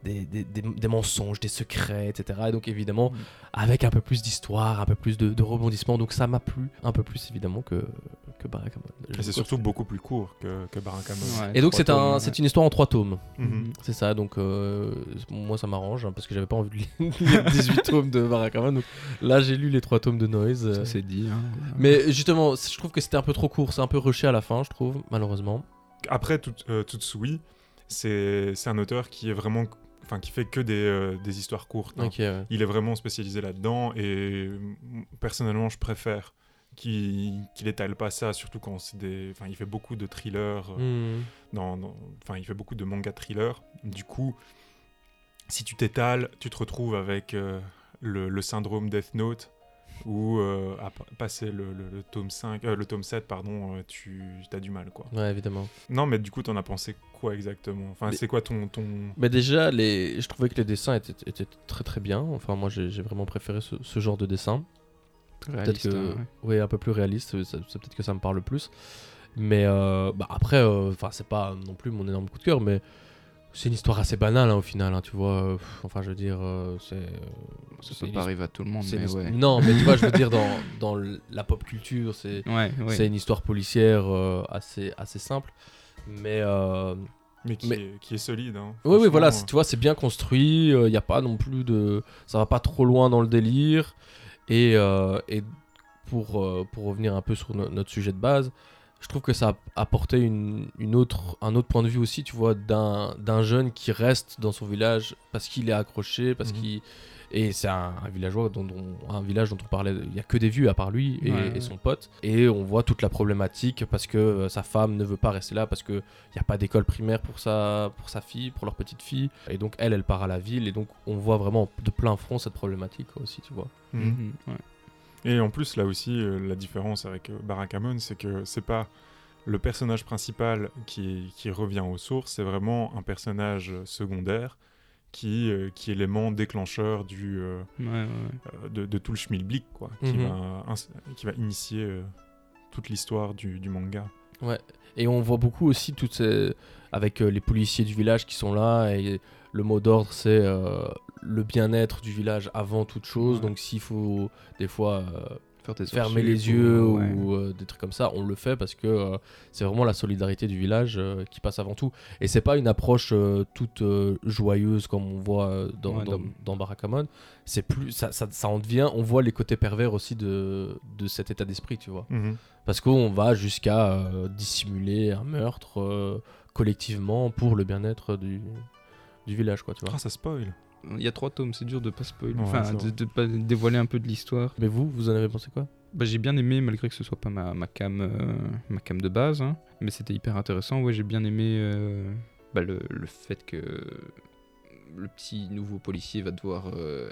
des, des- des- des mensonges, des secrets, etc. Et donc évidemment Mm. avec un peu plus d'histoire, un peu plus de, de rebondissement, donc ça m'a plu un peu plus évidemment que, que Barakamon. Et c'est surtout beaucoup plus court que, que Barakamon. Ouais, Et donc c'est un, ouais. une histoire en trois tomes. Mhm. C'est ça, donc euh, moi ça m'arrange hein, parce que j'avais pas envie de lire 18 tomes de Barakamon. Donc là j'ai lu les trois tomes de Noise. euh, Ça, c'est dit. hein. mais justement, je trouve que c'était un peu trop court, c'est un peu rushé à la fin, je trouve, malheureusement. Après, tout, euh, Tutsui, c'est un auteur qui est vraiment, enfin, qui fait que des, euh, des histoires courtes. hein. Ouais. Il est vraiment spécialisé là-dedans et mm, personnellement, je préfère qu'il qu'il étale pas ça, surtout quand c'est des, enfin, il fait beaucoup de thrillers. euh, Hmm. dans, dans- enfin, il fait beaucoup de manga thrillers. Du coup, si tu t'étales, tu te retrouves avec euh, le, le syndrome Death Note, où euh, à pa- passer le, le- le tome 5, euh, le tome 7, pardon, euh, tu as du mal, quoi. Ouais, évidemment. Non, mais du coup, t'en as pensé quoi exactement? Enfin, Mais- c'est quoi ton, ton... Mais déjà, les... je trouvais que les dessins étaient, étaient très très bien. Enfin, moi j'ai j'ai vraiment préféré ce, ce genre de dessin. Peut-être Réaliste, que, hein, ouais. ouais, un peu plus réaliste, c'est peut-être que ça me parle plus. Mais euh, bah, après, euh, enfin, c'est pas non plus mon énorme coup de cœur, mais c'est une histoire assez banale hein, au final, hein, tu vois. euh, enfin, je veux dire, euh, c'est. Ça peut pas arriver à tout le monde, mais ouais. Non, mais tu vois, je veux dire, dans, la pop culture, c'est Ouais, ouais. c'est une histoire policière euh, assez, assez simple. Mais. euh, Mais qui, Mais- Est, qui est solide. Hein, Oui, oui, voilà, tu vois, c'est bien construit, il n'y a pas non plus de... Ça va pas trop loin dans le délire. Et, euh, et pour, euh, pour revenir un peu sur no- notre sujet de base, je trouve que ça a apporté une, une autre, un autre point de vue aussi, tu vois, d'un d'un jeune qui reste dans son village parce qu'il est accroché, parce Mhm. qu'il... Et c'est un, un villageois dont, on- un village dont on parlait, il n'y a que des vues à part lui et, Ouais, et ouais. son pote. Et on voit toute la problématique parce que euh, sa femme ne veut pas rester là, parce qu'il n'y a pas d'école primaire pour sa, pour sa fille, pour leur petite fille. Et donc elle, elle part à la ville. Et donc on voit vraiment de plein front cette problématique aussi, tu vois. Ouais. Et en plus, là aussi, euh, la différence avec euh, Barakamon, c'est que c'est pas le personnage principal qui, qui revient aux sources, c'est vraiment un personnage secondaire qui, euh, qui est l'élément déclencheur du, euh, Ouais, ouais, ouais. euh, de, de tout le schmilblick, quoi, qui, Mhm. va, qui va initier toute l'histoire du, du manga. Et on voit beaucoup aussi toutes ces... avec les policiers du village qui sont là. Et le mot d'ordre, c'est euh, le bien-être du village avant toute chose. Ouais. Donc s'il faut des fois... euh, Faire fermer les yeux ouais. ou euh, des trucs comme ça, on le fait parce que euh, c'est vraiment la solidarité du village euh, qui passe avant tout. Et c'est pas une approche toute joyeuse comme on voit dans, Ouais, dans, dans- dans Barakamon. C'est plus ça, ça, ça en devient, on voit les côtés pervers aussi de, de cet état d'esprit, tu vois. Mhm. Parce qu'on va jusqu'à dissimuler un meurtre collectivement pour le bien-être du, du village, quoi, tu vois. Ah, ça spoil. Il y a trois tomes, c'est dur de pas spoiler. Enfin, de, de pas dévoiler un peu de l'histoire. Mais vous, vous en avez pensé quoi? Bah, j'ai bien aimé, malgré que ce soit pas ma, ma, cam, euh, ma cam de base, hein. mais c'était hyper intéressant. Ouais, j'ai bien aimé euh, bah, le, le fait que le petit nouveau policier va devoir. euh,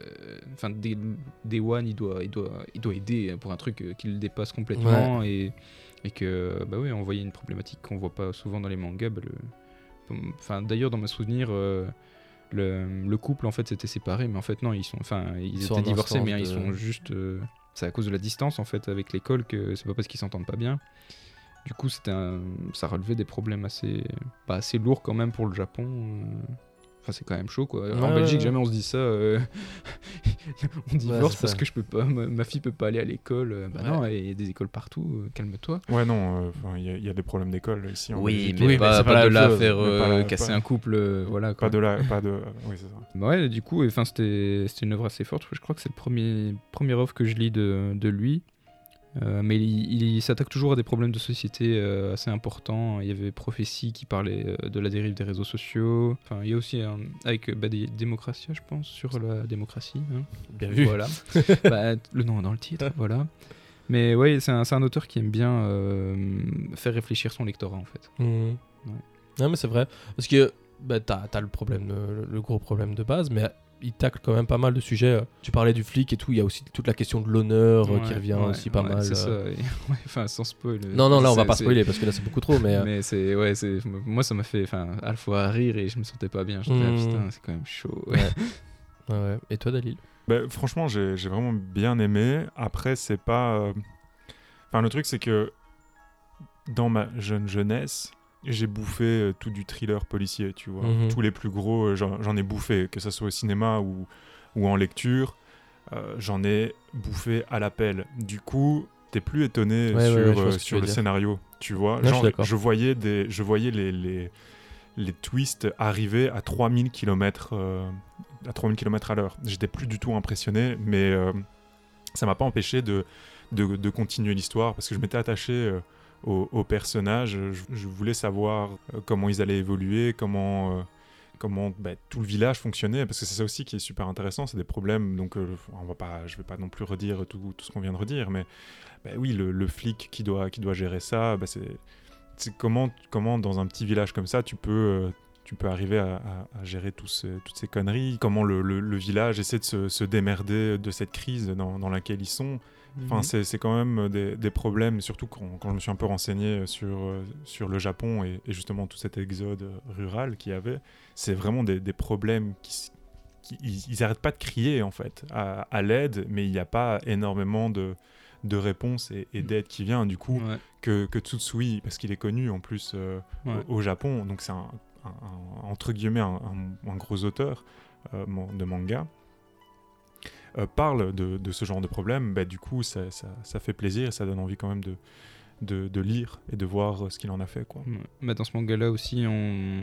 Enfin, Day, Day One, il doit, il, doit, il doit aider pour un truc euh, qui le dépasse complètement et, et que, bah oui, on voyait une problématique qu'on voit pas souvent dans les mangas. bah, le- Enfin, d'ailleurs, dans mes souvenirs. euh, le, le couple en fait s'était séparé mais en fait non ils sont enfin ils, étaient en divorcés mais ils sont juste euh, c'est à cause de la distance en fait avec l'école que c'est pas parce qu'ils s'entendent pas bien du coup c'était un- ça relevait des problèmes assez pas assez lourds quand même pour le Japon euh. Enfin c'est quand même chaud quoi en Belgique ouais. jamais on se dit ça euh, on divorce parce ça. que je peux pas ma, ma fille peut pas aller à l'école euh, bah Ouais. non il y a des écoles partout euh, calme-toi Ouais, non, euh, enfin, il y, a- il y a des problèmes d'école ici. en Belgique. mais pas- pas, de là chose, faire pas euh, casser pas- un couple euh, voilà quoi. Pas de là, pas de. Oui, c'est ça. Bah ouais, du coup, enfin, c'était c'était une œuvre assez forte. Je crois que c'est le premier, première œuvre que je lis de, de lui. Euh, mais il, il s'attaque toujours à des problèmes de société euh, assez importants. Il y avait Prophétie qui parlait euh, de la dérive des réseaux sociaux. Enfin, il y a aussi un, avec bah, des Démocratia, je pense, sur la démocratie. hein. Bien vu. Voilà. Bah, le nom est dans le titre, voilà. Mais ouais, c'est un, auteur qui aime bien euh, faire réfléchir son lectorat en fait. Ouais. Non, mais c'est vrai. Parce que bah, t'as as le problème, de- le gros problème de base, mais il tacle quand même pas mal de sujets. Tu parlais du flic et tout, il y a aussi toute la question de l'honneur euh, qui revient ouais, aussi pas ouais, mal. C'est euh. ça. enfin, sans spoil. Non, non, là on va pas spoiler parce que là c'est beaucoup trop, mais. euh, Mais c'est ouais, c'est moi ça m'a fait enfin à la fois rire et je me sentais pas bien. Je me disais, ah, Mm. putain, c'est quand même chaud. Ouais. ouais, ouais. Et toi, Dalil? Bah, franchement, j'ai j'ai vraiment bien aimé. Après, c'est pas. euh, Enfin, le truc, c'est que dans ma jeune jeunesse, j'ai bouffé euh, tout du thriller policier, tu vois. Mhm. Tous les plus gros, euh, j'en ai bouffé, que ce soit au cinéma ou, ou en lecture. euh, j'en ai bouffé à l'appel. Du coup, t'es plus étonné Ouais, sur, ouais, euh, le dire. scénario, tu vois. Genre, je voyais, des, je voyais les, les, les twists arriver à 3000 km, à 3000 km à l'heure. J'étais plus du tout impressionné, mais euh, ça m'a pas empêché de, de, de continuer l'histoire parce que je m'étais attaché euh, aux, personnages. Je, je voulais savoir euh, comment ils allaient évoluer, comment, euh, comment bah, tout le village fonctionnait parce que c'est ça aussi qui est super intéressant. C'est des problèmes, donc euh, on va pas, je vais pas non plus redire tout, tout ce qu'on vient de redire, mais bah oui, le, flic qui doit, qui doit gérer ça, bah, c'est comment, comment dans un petit village comme ça tu peux, euh, tu peux arriver à, gérer ces- toutes ces conneries, comment le, le- le village essaie de se, se démerder de cette crise dans, dans laquelle ils sont. Enfin, Mhm. c'est quand même des, des problèmes, surtout quand, quand je me suis un peu renseigné sur, euh, sur le Japon et, et justement tout cet exode euh, rural qu'il y avait. C'est vraiment des, des problèmes qui, ils, ils arrêtent pas de crier en fait à, à l'aide, mais il n'y a pas énormément de, de réponses et, et d'aide qui vient. Du coup, Ouais, que, que Tsutsui, parce qu'il est connu en plus euh, ouais. au, au Japon, donc c'est un, un- un- entre guillemets un, gros auteur euh, de manga, euh, parle de, de ce genre de problème, bah, du coup ça, ça, ça fait plaisir et ça donne envie quand même de, de, de lire et de voir euh, ce qu'il en a fait. Quoi. Ouais. Bah, dans ce manga-là aussi, on...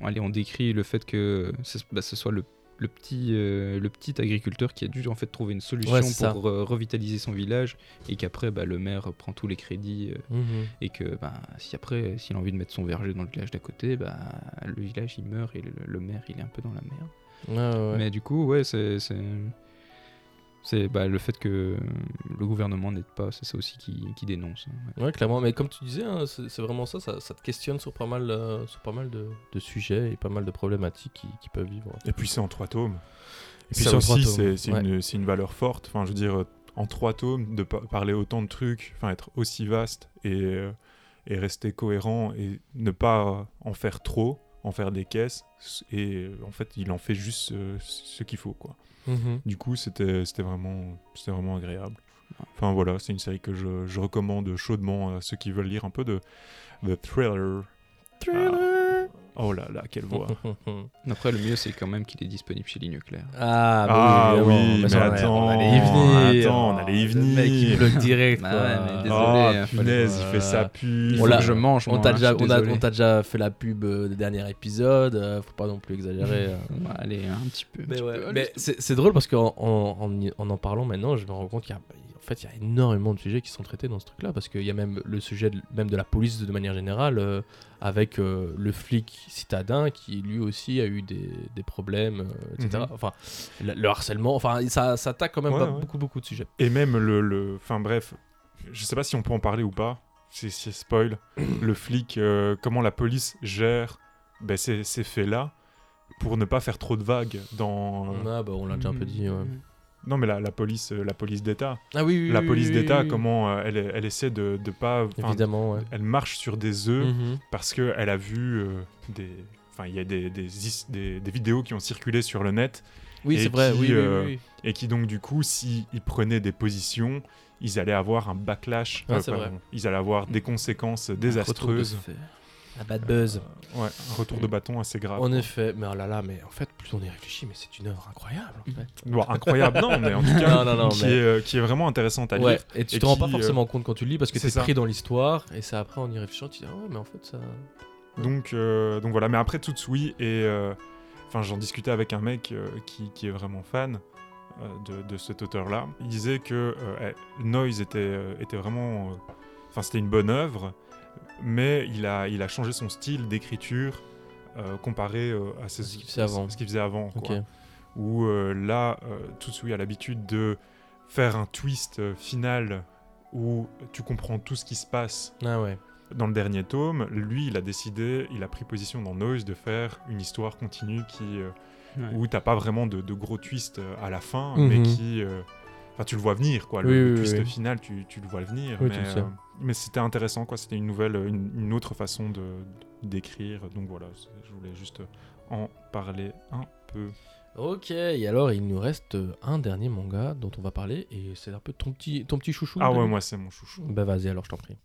Allez, on décrit le fait que ce, bah, ce soit le, le petit, euh, le petit agriculteur qui a dû en fait trouver une solution Ouais, pour euh, revitaliser son village et qu'après bah, le maire prend tous les crédits euh, Mhm. et que bah, si après s'il a envie de mettre son verger dans le village d'à côté, bah, le village il meurt et le, le maire il est un peu dans la merde. Ouais, ouais. Mais du coup, ouais, c'est. C'est- bah, le fait que le gouvernement n'aide pas, c'est ça aussi qui, qui dénonce. hein, ouais. Ouais, clairement. Mais comme tu disais, hein, c'est vraiment ça, ça. ça te questionne sur pas mal, euh, sur pas mal de, de sujets et pas mal de problématiques qui, qui peuvent vivre. Et puis c'est en trois tomes. Et puis ça aussi, c'est c'est ouais. une, c'est une valeur forte. Enfin, je veux dire, en trois tomes, de pa- parler autant de trucs, enfin, être aussi vaste et, euh, et rester cohérent et ne pas en faire trop, en faire des caisses. Et euh, en fait, il en fait juste euh, ce qu'il faut, quoi. Mhm. Du coup, c'était c'était vraiment, c'était vraiment agréable. Enfin voilà, c'est une série que je, je recommande chaudement à ceux qui veulent lire un peu de, de thriller. Ah. Oh là là, quelle voix. Après, le mieux, c'est quand même qu'il est disponible chez Ligne Claire. Ah, bah Ah évidemment, oui, mais attends, on allait y venir. attends, on allait y Le mec, il venir. bloque direct. Bah quoi. ouais, mais désolé. oh hein, punaise, il fait sa pub. Il On faut l'a- que je mange. On t'a hein, déjà, déjà fait la pub euh, des derniers épisodes. euh, faut pas non plus exagérer. euh. Ouais, allez, un petit peu. un Mais, ouais, mais c'est drôle parce qu'en en, en, en en parlant maintenant, je me rends compte qu'il y a, en fait, il y a énormément de sujets qui sont traités dans ce truc-là parce qu'il y a même le sujet de, même de la police de manière générale euh, avec euh, le flic citadin qui lui aussi a eu des, des problèmes, euh, etc. Mhm. Enfin, le, le harcèlement, enfin, ça, ça attaque quand même Ouais, pas ouais. beaucoup, beaucoup de sujets. Et même le, le- enfin bref, je sais pas si on peut en parler ou pas. C'est c'est spoil. le flic, euh, comment la police gère ben, ces, ces faits-là pour ne pas faire trop de vagues dans. euh, Ah bah on l'a déjà un peu dit. ouais. Non, mais la, la police, euh, la police d'État. Ah oui, oui, la police oui, d'État, oui, comment euh, elle, elle essaie de, de pas. Évidemment, ouais. Elle marche sur des œufs Mhm. parce qu'elle a vu euh, des. Enfin, il y a des, des, is- des- des vidéos qui ont circulé sur le net Oui, c'est vrai, qui, oui, euh, et qui, donc, du coup, s'ils prenaient des positions, ils allaient avoir un backlash. Ah, pardon, Ils allaient avoir des conséquences désastreuses. La bad buzz. Ouais, un retour de bâton assez grave. En quoi. effet, mais oh là là, mais en fait, plus on y réfléchit, mais c'est une œuvre incroyable en fait. Bon, incroyable, non, mais en tout Non, cas, non, non, qui, mais- est, euh, qui est vraiment intéressante à Ouais, lire. et tu et te rends qui, pas euh, forcément compte quand tu le lis parce que c'est pris dans l'histoire et c'est après en y réfléchissant tu dis ah ouais mais en fait ça. Donc, euh, donc voilà, mais après Tutsui, et euh, enfin j'en discutais avec un mec euh, qui, qui est vraiment fan euh, de, de cet auteur-là. Il disait que euh, eh, Noise était, euh, était vraiment... euh, Enfin c'était une bonne œuvre, mais il a, il a changé son style d'écriture euh, comparé euh, à ses- ce qu'il faisait avant. ce qu'il faisait avant. Quoi. Où euh, là, euh, Tutsui a l'habitude de faire un twist euh, final où tu comprends tout ce qui se passe Ah ouais. dans le dernier tome, lui, il a décidé, il a pris position dans Noise de faire une histoire continue qui, euh, Ouais. où t'as pas vraiment de, de gros twists euh, à la fin, Mhm. mais qui, euh, enfin, tu le vois venir, quoi. Le, Oui, le oui, twist oui. final, tu, tu le vois venir. Oui, mais tu le sais. Mais c'était intéressant, quoi. C'était une nouvelle, une, une autre façon de d'écrire. Donc voilà, je voulais juste en parler un peu. Ok, et alors il nous reste euh, un dernier manga dont on va parler et c'est un peu ton petit, ton petit chouchou. Ah ouais, moi c'est mon chouchou. Bah vas-y alors je t'en prie.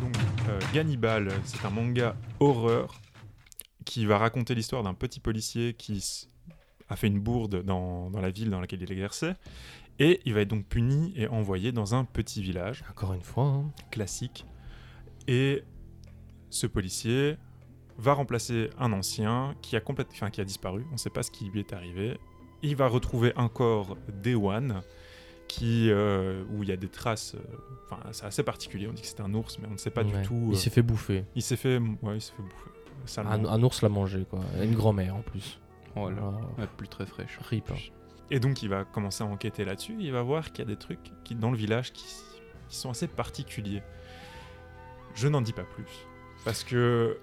Donc, euh, Gannibal, c'est un manga horreur qui va raconter l'histoire d'un petit policier qui a fait une bourde dans, dans la ville dans laquelle il exerçait. Et il va être donc puni et envoyé dans un petit village Encore une fois. hein. classique. Et ce policier va remplacer un ancien qui a, complète- enfin, qui a disparu. On ne sait pas ce qui lui est arrivé. Il va retrouver un corps d'Ewan qui, euh, où il y a des traces. euh, Enfin, c'est assez particulier. On dit que c'est un ours, mais on ne sait pas Ouais. du tout. Il euh, s'est fait bouffer. il s'est fait, ouais, il s'est fait bouffer. Un, un ours l'a mangé quoi. Une grand-mère en plus. Oh là. Plus très fraîche. rip. hein. Et donc il va commencer à enquêter là-dessus. Il va voir qu'il y a des trucs qui, dans le village qui, qui sont assez particuliers. Je n'en dis pas plus parce que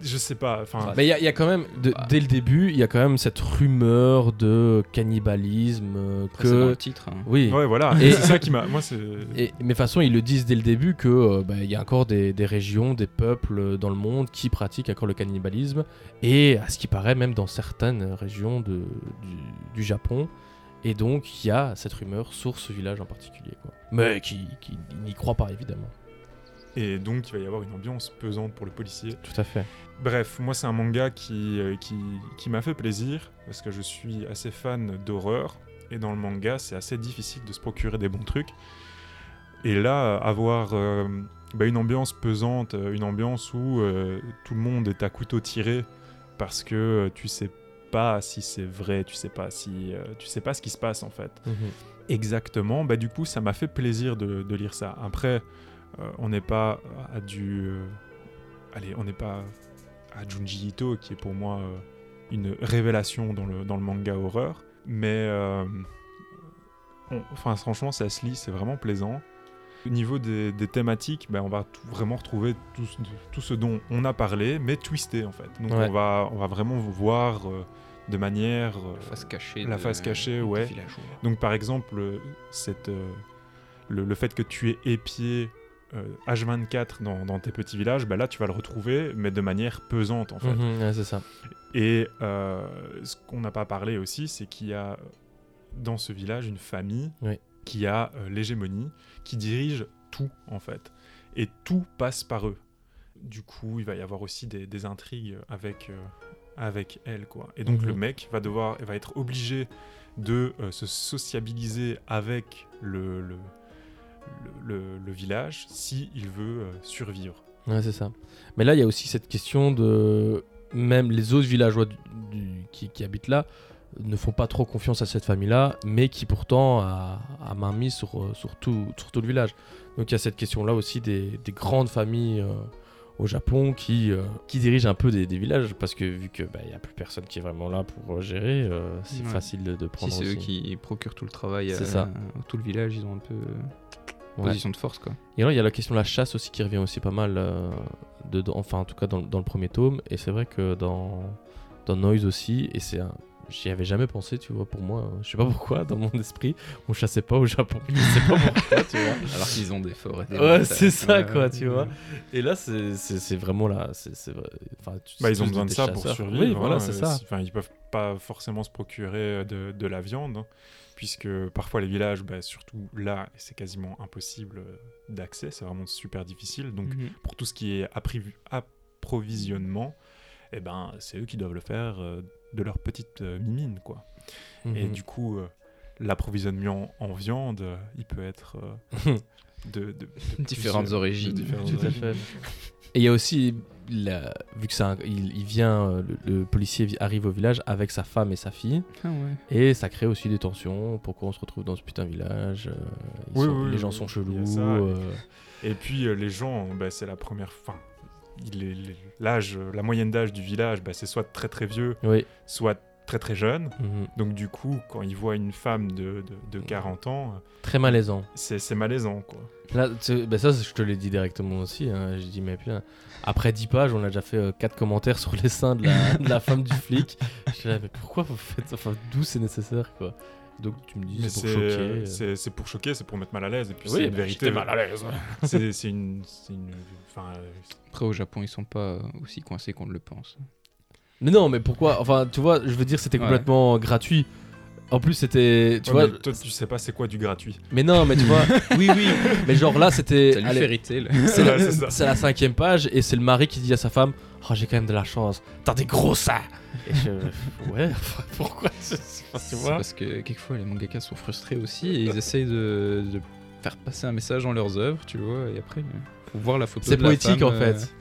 je sais pas. Enfin, Mais il y, a- il y a quand même, de- Bah. dès le début, il y a quand même cette rumeur de cannibalisme euh, dans que. le titre. hein. Oui. ouais, voilà. Et- c'est ça qui m'a. Moi, c'est. Et, mais de toute façon, ils le disent dès le début que euh, bah, il y a encore des, des régions, des peuples euh, dans le monde qui pratiquent encore le cannibalisme, et à ce qui paraît même dans certaines régions de, du, du Japon. Et donc, il y a cette rumeur sur ce village en particulier. Quoi. Mais qui, qui n'y croit pas, évidemment. Et donc il va y avoir une ambiance pesante pour le policier. Tout à fait. Bref, moi c'est un manga qui, euh, qui, qui m'a fait plaisir parce que je suis assez fan d'horreur et dans le manga c'est assez difficile de se procurer des bons trucs. Et là, avoir euh, bah, une ambiance pesante, euh, une ambiance où euh, tout le monde est à couteau tiré parce que euh, tu sais pas si c'est vrai, tu sais pas si tu sais pas ce qui se passe en fait. Exactement, bah du coup ça m'a fait plaisir de, de lire ça. Après, euh, on n'est pas à du... euh, allez, on n'est pas à Junji Ito qui est pour moi euh, une révélation dans le, dans le manga horreur. Mais euh, on- enfin franchement ça se lit, c'est vraiment plaisant. Au niveau des, des thématiques, bah, on va tout- vraiment retrouver tout, ce- tout ce dont on a parlé, mais twisté en fait. Donc Ouais. on, va, on va vraiment voir euh, de manière... La face cachée. La de- face cachée, ouais. donc par exemple, cette, le, le fait que tu es épié H24 dans, dans tes petits villages, bah là tu vas le retrouver, mais de manière pesante en fait. Mhm, ouais, c'est ça. Et euh, ce qu'on n'a pas parlé aussi, c'est qu'il y a dans ce village une famille Oui. qui a euh, l'hégémonie, qui dirige tout en fait. Et tout passe par eux. Du coup, il va y avoir aussi des, des intrigues avec, euh, avec elle. Quoi. Et donc Mhm. le mec va, devoir, va être obligé de euh, se sociabiliser avec le, le, le, le- le village s'il veut euh, survivre. Ouais, c'est ça. Mais là, il y a aussi cette question de. Même les autres villageois du- du- qui, qui habitent là ne font pas trop confiance à cette famille-là, mais qui pourtant a, a main mise sur, euh, sur, tout, sur tout le village. Donc il y a cette question-là aussi des, des grandes familles euh, au Japon qui, euh, qui dirige un peu des, des villages parce que vu que bah, il y a plus personne qui est vraiment là pour gérer, euh, c'est Ouais. facile de, de Si prendre c'est eux qui procurent tout le travail, à- ça. à tout le village, ils ont un peu euh. Position de force quoi. Et alors il y a la question de la chasse aussi qui revient aussi pas mal euh, dedans, enfin en tout cas dans, dans le premier tome et c'est vrai que dans dans Noise aussi et c'est un J'y avais jamais pensé, tu vois, pour moi. hein. Je sais pas pourquoi, dans mon esprit, on chassait pas au Japon. Je sais pas pourquoi, tu vois. Alors qu'ils ont des forêts. des Ouais, c'est ça, ouais, quoi, ouais. tu vois. Et là, c'est vraiment là. c'est. Enfin, tu- Bah, ils ont besoin de ça pour survivre. Oui, voilà, hein, c'est ça. Enfin, ils peuvent pas forcément se procurer euh, de, de la viande, hein, puisque parfois les villages, bah, surtout là, c'est quasiment impossible euh, d'accès. C'est vraiment super difficile. Donc, Mhm. pour tout ce qui est approvisionnement, eh ben, c'est eux qui doivent le faire euh, de leur petite euh, mimine, quoi. Et Mhm. du coup, euh, l'approvisionnement en viande, il peut être euh, de, de- de Différentes origines. de différentes Tout à origines. fait. Et il y a aussi, la- vu que ça, il, il vient, euh, le, le policier arrive au village avec sa femme et sa fille, Ah ouais. et ça crée aussi des tensions. Pourquoi on se retrouve dans ce putain de village euh, ils Oui, sont- oui, Les oui, gens oui, sont chelous. ça, euh, Et puis euh, les gens, bah, c'est la première. Enfin, il est- les- l'âge, la moyenne d'âge du village, bah, c'est soit très très vieux, Oui. soit très très jeune. mhm. Donc du coup, quand ils voient une femme de, de, de 40 ans, euh, Très malaisant. c'est c'est malaisant, quoi. Là, ben ça, je te l'ai dit directement aussi. hein. J'ai dit, mais putain, après 10 pages, on a déjà fait 4 commentaires sur les seins de la, de la femme du flic. Je suis là, mais pourquoi vous faites ça Enfin, d'où c'est nécessaire, quoi? Donc, tu me dis, c'est pour choquer. euh, euh. c'est c'est pour choquer, c'est pour mettre mal à l'aise. Et puis Oui, c'est une bah, vérité. mal à l'aise. C'est c'est une, c'est une, euh, Après au Japon ils sont pas aussi coincés qu'on le pense. Mais non, mais pourquoi Enfin, tu vois, je veux dire, c'était Ouais. complètement gratuit. En plus, c'était. Tu ouais, vois. mais toi, tu sais pas c'est quoi du gratuit. Mais non, mais tu vois. oui, oui. Mais genre là, c'était. C'est Ouais, la, c'est la cinquième page et c'est le mari qui dit à sa femme Oh, j'ai quand même de la chance, t'as des gros seins Et je. Ouais, enfin, pourquoi c'est- parce que quelquefois les mangakas sont frustrés aussi et ils essayent de, de faire passer un message dans leurs œuvres, tu vois, et après euh, voir la photo. C'est de la poétique femme, en euh, fait.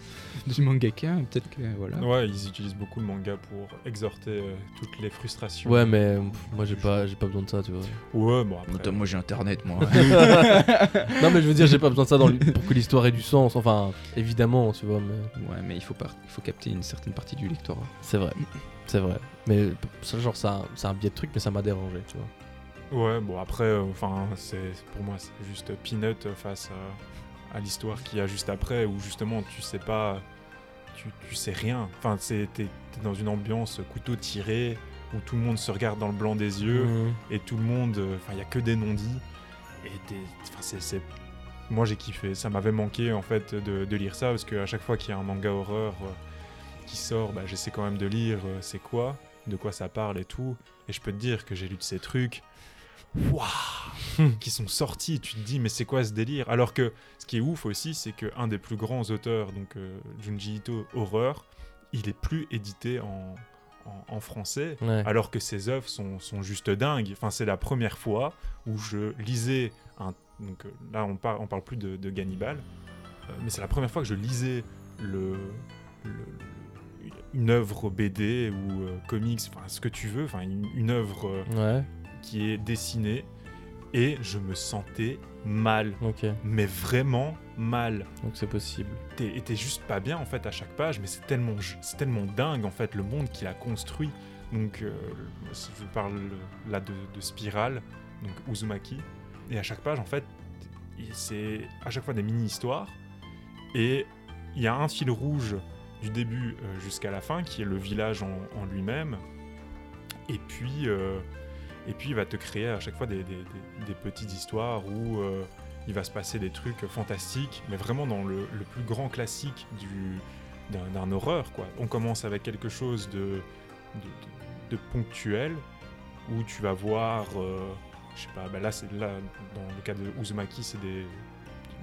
du mangaka, peut-être que voilà. Ouais, ils utilisent beaucoup le manga pour exhorter euh, toutes les frustrations. Ouais, mais moi j'ai pas, j'ai pas besoin de ça, tu vois. Ouais, bon après. Moi j'ai internet moi. non, mais je veux dire, j'ai pas besoin de ça dans pour que l'histoire ait du sens. Enfin, évidemment, tu vois, mais ouais, mais il faut, par- il faut capter une certaine partie du lectorat. c'est vrai. C'est vrai. Mais ça, genre, ça, c'est un biais de truc, mais ça m'a dérangé, tu vois. Ouais, bon après, euh, enfin, c'est pour moi c'est juste peanut face à, à l'histoire qu'il y a juste après, où justement tu sais pas, tu, tu sais rien. Enfin, c'est t'es t'es dans une ambiance couteau tiré où tout le monde se regarde dans le blanc des yeux Mhm. et tout le monde, euh, enfin, il y a que des non-dits. Et c'est, c'est- moi j'ai kiffé. Ça m'avait manqué en fait de, de lire ça parce qu'à chaque fois qu'il y a un manga horreur euh, qui sort, bah, j'essaie quand même de lire euh, c'est quoi, de quoi ça parle et tout. Et je peux te dire que j'ai lu de ces trucs. Waouh Qui sont sortis, tu te dis, mais c'est quoi ce délire? Alors que ce qui est ouf aussi, c'est qu'un des plus grands auteurs, donc euh, Junji Ito, horreur, il est plus édité en, en, en français, Ouais. alors que ses œuvres sont, sont juste dingues. Enfin, c'est la première fois où je lisais un. Donc euh, là, on, par- on parle plus de, de Gannibal, euh, mais c'est la première fois que je lisais le, le- une œuvre BD ou euh, comics, enfin ce que tu veux, enfin une, une œuvre euh, Ouais, qui est dessinée, et je me sentais mal, ok. mais vraiment mal. Donc c'est possible. T'es et t'es juste pas bien en fait à chaque page, mais c'est tellement, c'est tellement dingue en fait le monde qu'il a construit. Donc euh, je parle là de, de Spirale, donc Uzumaki, et à chaque page en fait c'est à chaque fois des mini-histoires, et il y a un fil rouge du début euh, jusqu'à la fin qui est le village en, en lui-même, et puis euh, et puis il va te créer à chaque fois des, petites histoires où euh, il va se passer des trucs fantastiques, mais vraiment dans le, plus grand classique du, d'un, horreur. On commence avec quelque chose de, ponctuel, où tu vas voir, euh, je sais pas, bah là, c'est, là, dans le cas de Uzumaki, c'est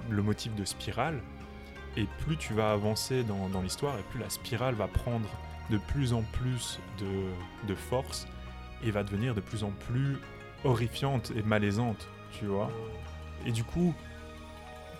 le motif de spirale, et plus tu vas avancer dans, l'histoire, et plus la spirale va prendre de plus en plus de force, et va devenir de plus en plus horrifiante et malaisante, tu vois. Et du coup,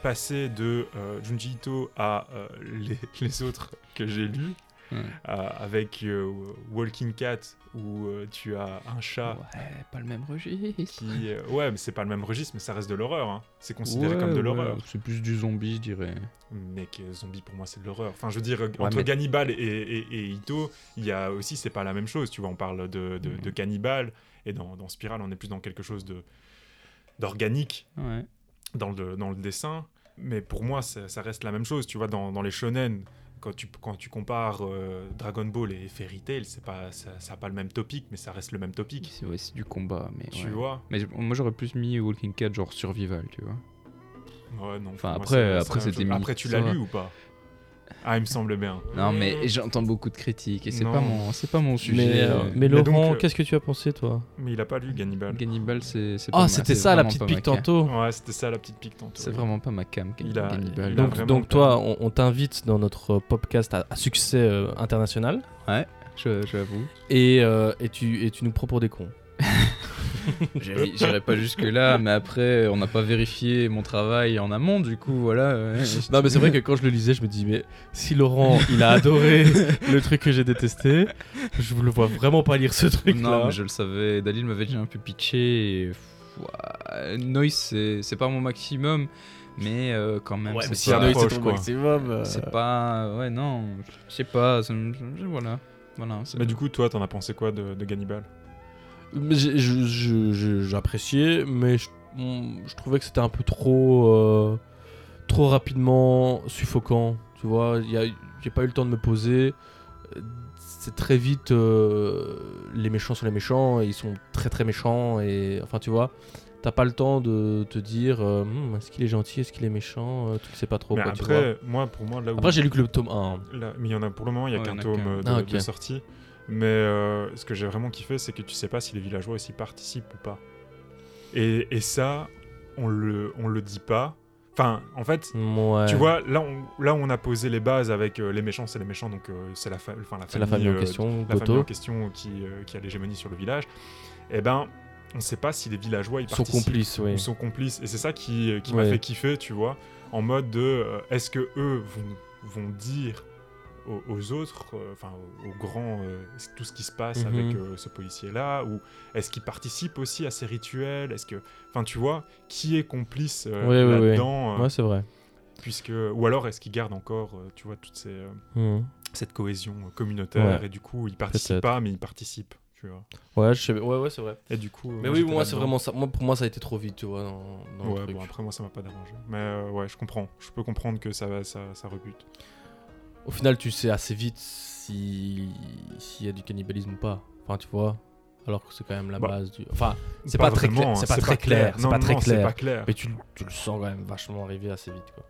passer de euh, Junji Ito à euh, les, les autres que j'ai lus, Euh, avec euh, Walking Cat où euh, tu as un chat Ouais, pas le même registre. qui. ouais, mais c'est pas le même registre, mais ça reste de l'horreur. hein. C'est considéré Ouais, comme de ouais, l'horreur. C'est plus du zombie, je dirais. Mec, zombie pour moi c'est de l'horreur. Enfin, je veux dire, entre mais- Cannibal et, et, et Ito, il y a aussi, c'est pas la même chose. Tu vois, on parle de, de, de Cannibal et dans, dans Spiral, on est plus dans quelque chose de d'organique dans le, dans le dessin. Mais pour moi, ça, ça reste la même chose. Tu vois, dans, dans les shonen, quand tu, quand tu compares euh, Dragon Ball et Fairy Tail, c'est pas, ça n'a pas le même topic, mais ça reste le même topic. C'est ouais, du combat, mais. Tu ouais. vois Mais moi j'aurais plus mis Walking Cat genre survival, tu vois. Ouais, non. Enfin, après- après, c'était Après, tu l'as lu ou pas? Ah, il me semble bien. Non, mais j'entends beaucoup de critiques et c'est pas mon, c'est pas mon sujet. Mais, euh, euh, mais Mais Laurent, donc, euh, qu'est-ce que tu as pensé, toi? Mais il a pas lu Cannibal. Cannibal, c'est. c'est pas Ah, ma- c'était c'est ça la petite pique tantôt. Ouais, c'était ça la petite pique tantôt. C'est vraiment pas ma cam, Il a- il a Donc, donc toi, on, on t'invite dans notre podcast à, à succès euh, international Je- J'avoue. et, euh, et, tu, et tu nous prends pour des cons. J'irai pas jusque-là, mais après, on n'a pas vérifié mon travail en amont, du coup, voilà. ouais. Non, mais c'est vrai que quand je le lisais, je me dis, mais si Laurent, il a adoré le truc que j'ai détesté, je le vois vraiment pas lire ce truc-là. Non, mais je le savais. Dalil m'avait déjà un peu pitché. Et... Noise, c'est c'est pas mon maximum, mais euh, quand même. Ouais, c'est si pas- ton quoi. maximum. euh, C'est pas. Ouais, non. Je sais pas. Voilà. Voilà. Mais du coup, toi, t'en as pensé quoi de, de Cannibal J'appréciais, mais je, on- je trouvais que c'était un peu trop, euh, trop rapidement suffocant. Tu vois, il y a- j'ai pas eu le temps de me poser. C'est très vite euh, les méchants sont les méchants et ils sont très très méchants et enfin tu vois, t'as pas le temps de te dire euh, Hmm, est-ce qu'il est gentil, est-ce qu'il est méchant, euh, tu le sais pas trop. Mais quoi, tu vois. après, moi, pour moi, là où. Après j'ai lu que le tome 1. là- mais il y en a pour le moment, il y a Ouais, qu'un tome euh, de, Ah, de sortie. Mais euh, ce que j'ai vraiment kiffé, c'est que tu sais pas si les villageois aussi participent ou pas. Et, et ça, on le, on le dit pas. Enfin, en fait, Ouais. tu vois, là, on, là, on a posé les bases avec euh, les méchants, c'est les méchants, donc euh, c'est la, fa- la c'est la famille en question, la famille en question qui, qui a l'hégémonie sur le village, eh ben, on sait pas si les villageois ils Sont participent complices, oui. ou sont complices. Et c'est ça qui, qui m'a fait kiffer, tu vois, en mode de est-ce que eux vont, vont dire aux, aux autres, euh, enfin aux, aux grands, euh, tout ce qui se passe Mhm. avec euh, ce policier-là, ou est-ce qu'ils participent aussi à ces rituels? Est-ce que, enfin, tu vois, qui est complice ouais. là-dedans Ouais, c'est vrai. puisque ou alors est-ce qu'ils gardent encore tu vois toute ces, Mhm. cette cohésion communautaire Ouais. et du coup ils participent Peut-être. pas mais tu vois Ouais, je sais- ouais, ouais, c'est vrai. et du coup Mais oui, moi c'est vraiment ça. Moi, pour moi, ça a été trop vite, tu vois, dans, dans le ouais truc. bon après moi ça m'a pas dérangé mais euh, ouais je comprends je peux comprendre que ça ça, ça rebute Au final, tu sais assez vite si s'il y a du cannibalisme ou pas. Enfin, tu vois. Alors que c'est quand même la Bah, base du. Enfin, c'est pas, très vraiment, clair. hein, C'est pas très clair. C'est non pas très c'est clair. pas clair Mais tu, tu le sens quand même vachement arriver assez vite, quoi.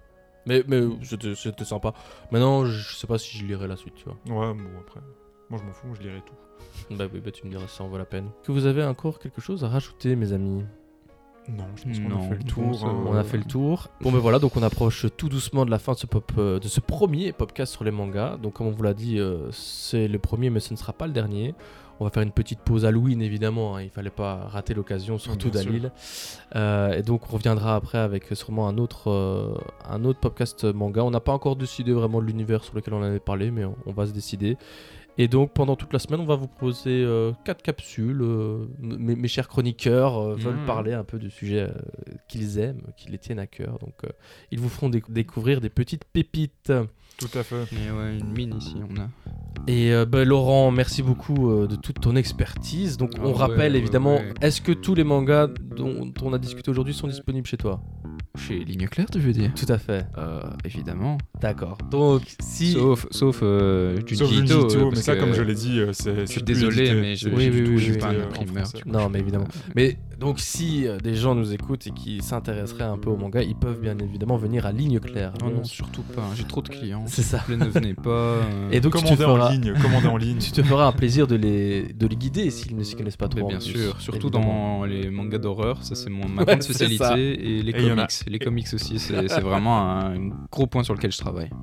Mais, mais c'était c'était sympa. Maintenant, je sais pas si je lirai la suite, tu vois. ouais bon après moi je m'en fous je lirai tout Bah oui, bah tu me diras si ça en vaut la peine. Que vous avez encore quelque chose à rajouter, mes amis? Non je pense qu'on a fait le tour ça- hein. On a fait le tour. Bon ben voilà, donc on approche tout doucement de la fin de ce, pop, euh, de ce premier podcast sur les mangas. Donc comme on vous l'a dit, euh, c'est le premier mais ce ne sera pas le dernier. On va faire une petite pause Halloween évidemment, hein, il fallait pas rater l'occasion, surtout. Dalil. Euh, et donc on reviendra après avec sûrement un autre, euh, un autre podcast manga. On n'a pas encore décidé vraiment de l'univers sur lequel on avait parlé, mais on, on va se décider. Et donc pendant toute la semaine, on va vous proposer euh, quatre capsules. euh, mes, mes chers chroniqueurs euh, veulent Mhm. parler un peu de sujets euh, qu'ils aiment, qui les tiennent à cœur. Donc euh, ils vous feront déc- découvrir des petites pépites. tout à fait Mais ouais, une mine ici, on a. Et euh, bah, Laurent, merci beaucoup euh, de toute ton expertise. Donc Ah on rappelle ouais, évidemment, ouais. est-ce que tous les mangas dont on a discuté aujourd'hui sont disponibles chez toi? Chez Ligne Claire, tu veux dire? Tout à fait. Euh, évidemment. D'accord. Donc si... Sauf, sauf euh, Junji sauf Junji Ito, Ito, euh, mais ça comme je l'ai dit euh, c'est Je suis désolé, édité. mais je Oui, oui, pas un en imprimeur. tu. Non, mais évidemment. Mais donc, si euh, des gens nous écoutent et qui s'intéresseraient un peu au manga, ils peuvent bien évidemment venir à Ligne Claire. Non, non, surtout pas. J'ai trop de clients. C'est ça. S'il vous plaît, ne venez pas. euh, Et donc, tu te, Commandez en feras, ligne commandez en ligne tu te feras un plaisir de les, de les guider s'ils ne s'y connaissent pas trop. mais en bien sûr, surtout dans les mangas d'horreur, ça c'est mon, ma grande spécialité, et les en a- comics. Les comics aussi, c'est vraiment un, un gros point sur lequel je travaille.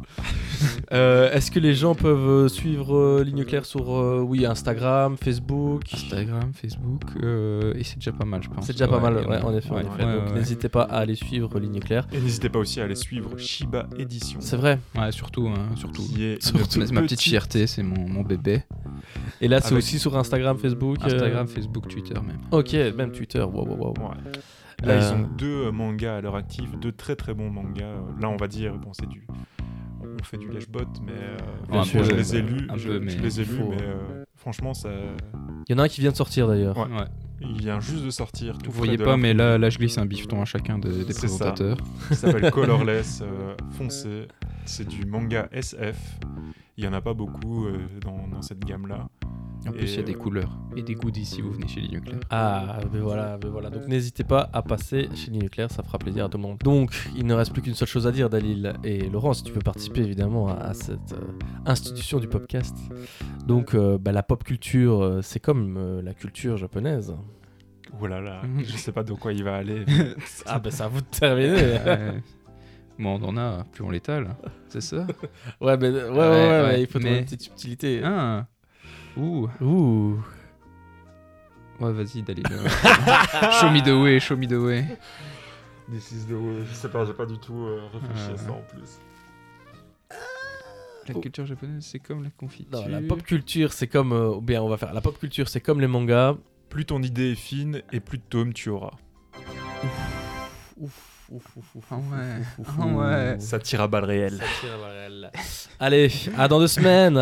Euh, Est-ce que les gens peuvent euh, suivre euh, Ligne Claire sur euh, oui, Instagram, Facebook? Instagram, Facebook, euh, et c'est déjà pas mal. je pense. C'est déjà pas mal, en a- ouais, en effet. en ouais, effet. ouais, Donc ouais. n'hésitez pas à aller suivre Ligne Claire. Et n'hésitez pas aussi à aller suivre Shiba Edition. C'est vrai. Ouais, surtout, hein, surtout. Surtout. ma petite fierté, c'est mon, mon bébé. Et là, c'est Avec- aussi sur Instagram, Facebook. euh, Instagram, Facebook, Twitter même. Ok, même Twitter. Wow, wow, wow. Là, ils Euh, ont deux euh, mangas à l'heure active, deux très très bons mangas. Euh, Là, on va dire, bon, c'est du. On fait du lèche-bot, mais. euh, Bien bon, sûr, je les ai lus, Un je, peu, je mais les ai lus, faut- mais euh, franchement, ça, Il y en a un qui vient de sortir d'ailleurs. Ouais. Ouais. il vient juste de sortir. tout Vous voyez pas, mais là, là, je glisse un bifton à chacun des, ça. présentateurs. Il s'appelle Colorless euh, foncé. C'est du manga SF. Il y en a pas beaucoup euh, dans, dans cette gamme-là. En plus, il y a des euh, couleurs et des goodies si vous venez chez Ligne Claire. Ah, ben voilà, ben voilà. Donc n'hésitez pas à passer chez Ligne Claire, ça fera plaisir à tout le monde. Donc, il ne reste plus qu'une seule chose à dire, Dalil et Laurent, si tu veux participer évidemment à, à cette euh, institution du podcast. Donc, euh, bah, la pop culture, euh, c'est comme euh, la culture japonaise. Oh là là, Mhm. je sais pas de quoi il va aller. Ah, ben c'est à vous de terminer. Moins on en a, plus on l'étale. C'est ça? Ouais, mais, ouais, ouais, ouais, Ouais, mais ouais, il faut trouver mais- une petite subtilité. Ah Ouh Ouh. Ouais, vas-y, Dalil. euh, show me the way, show me the way. This is the way. Je sais pas, j'ai pas du tout euh, réfléchi Euh. à ça en plus. La Oh. culture japonaise, c'est comme la confiture. Non, la pop culture, c'est comme. euh, bien, on va faire. La pop culture, c'est comme les mangas. Plus ton idée est fine et plus de tomes tu auras. Ouf, ouf, ouf, ouf. Ah ouais, ouf, ah ouais. Ça tire à balles réelles. Ça tire à balles réelles. Allez, à dans deux semaines.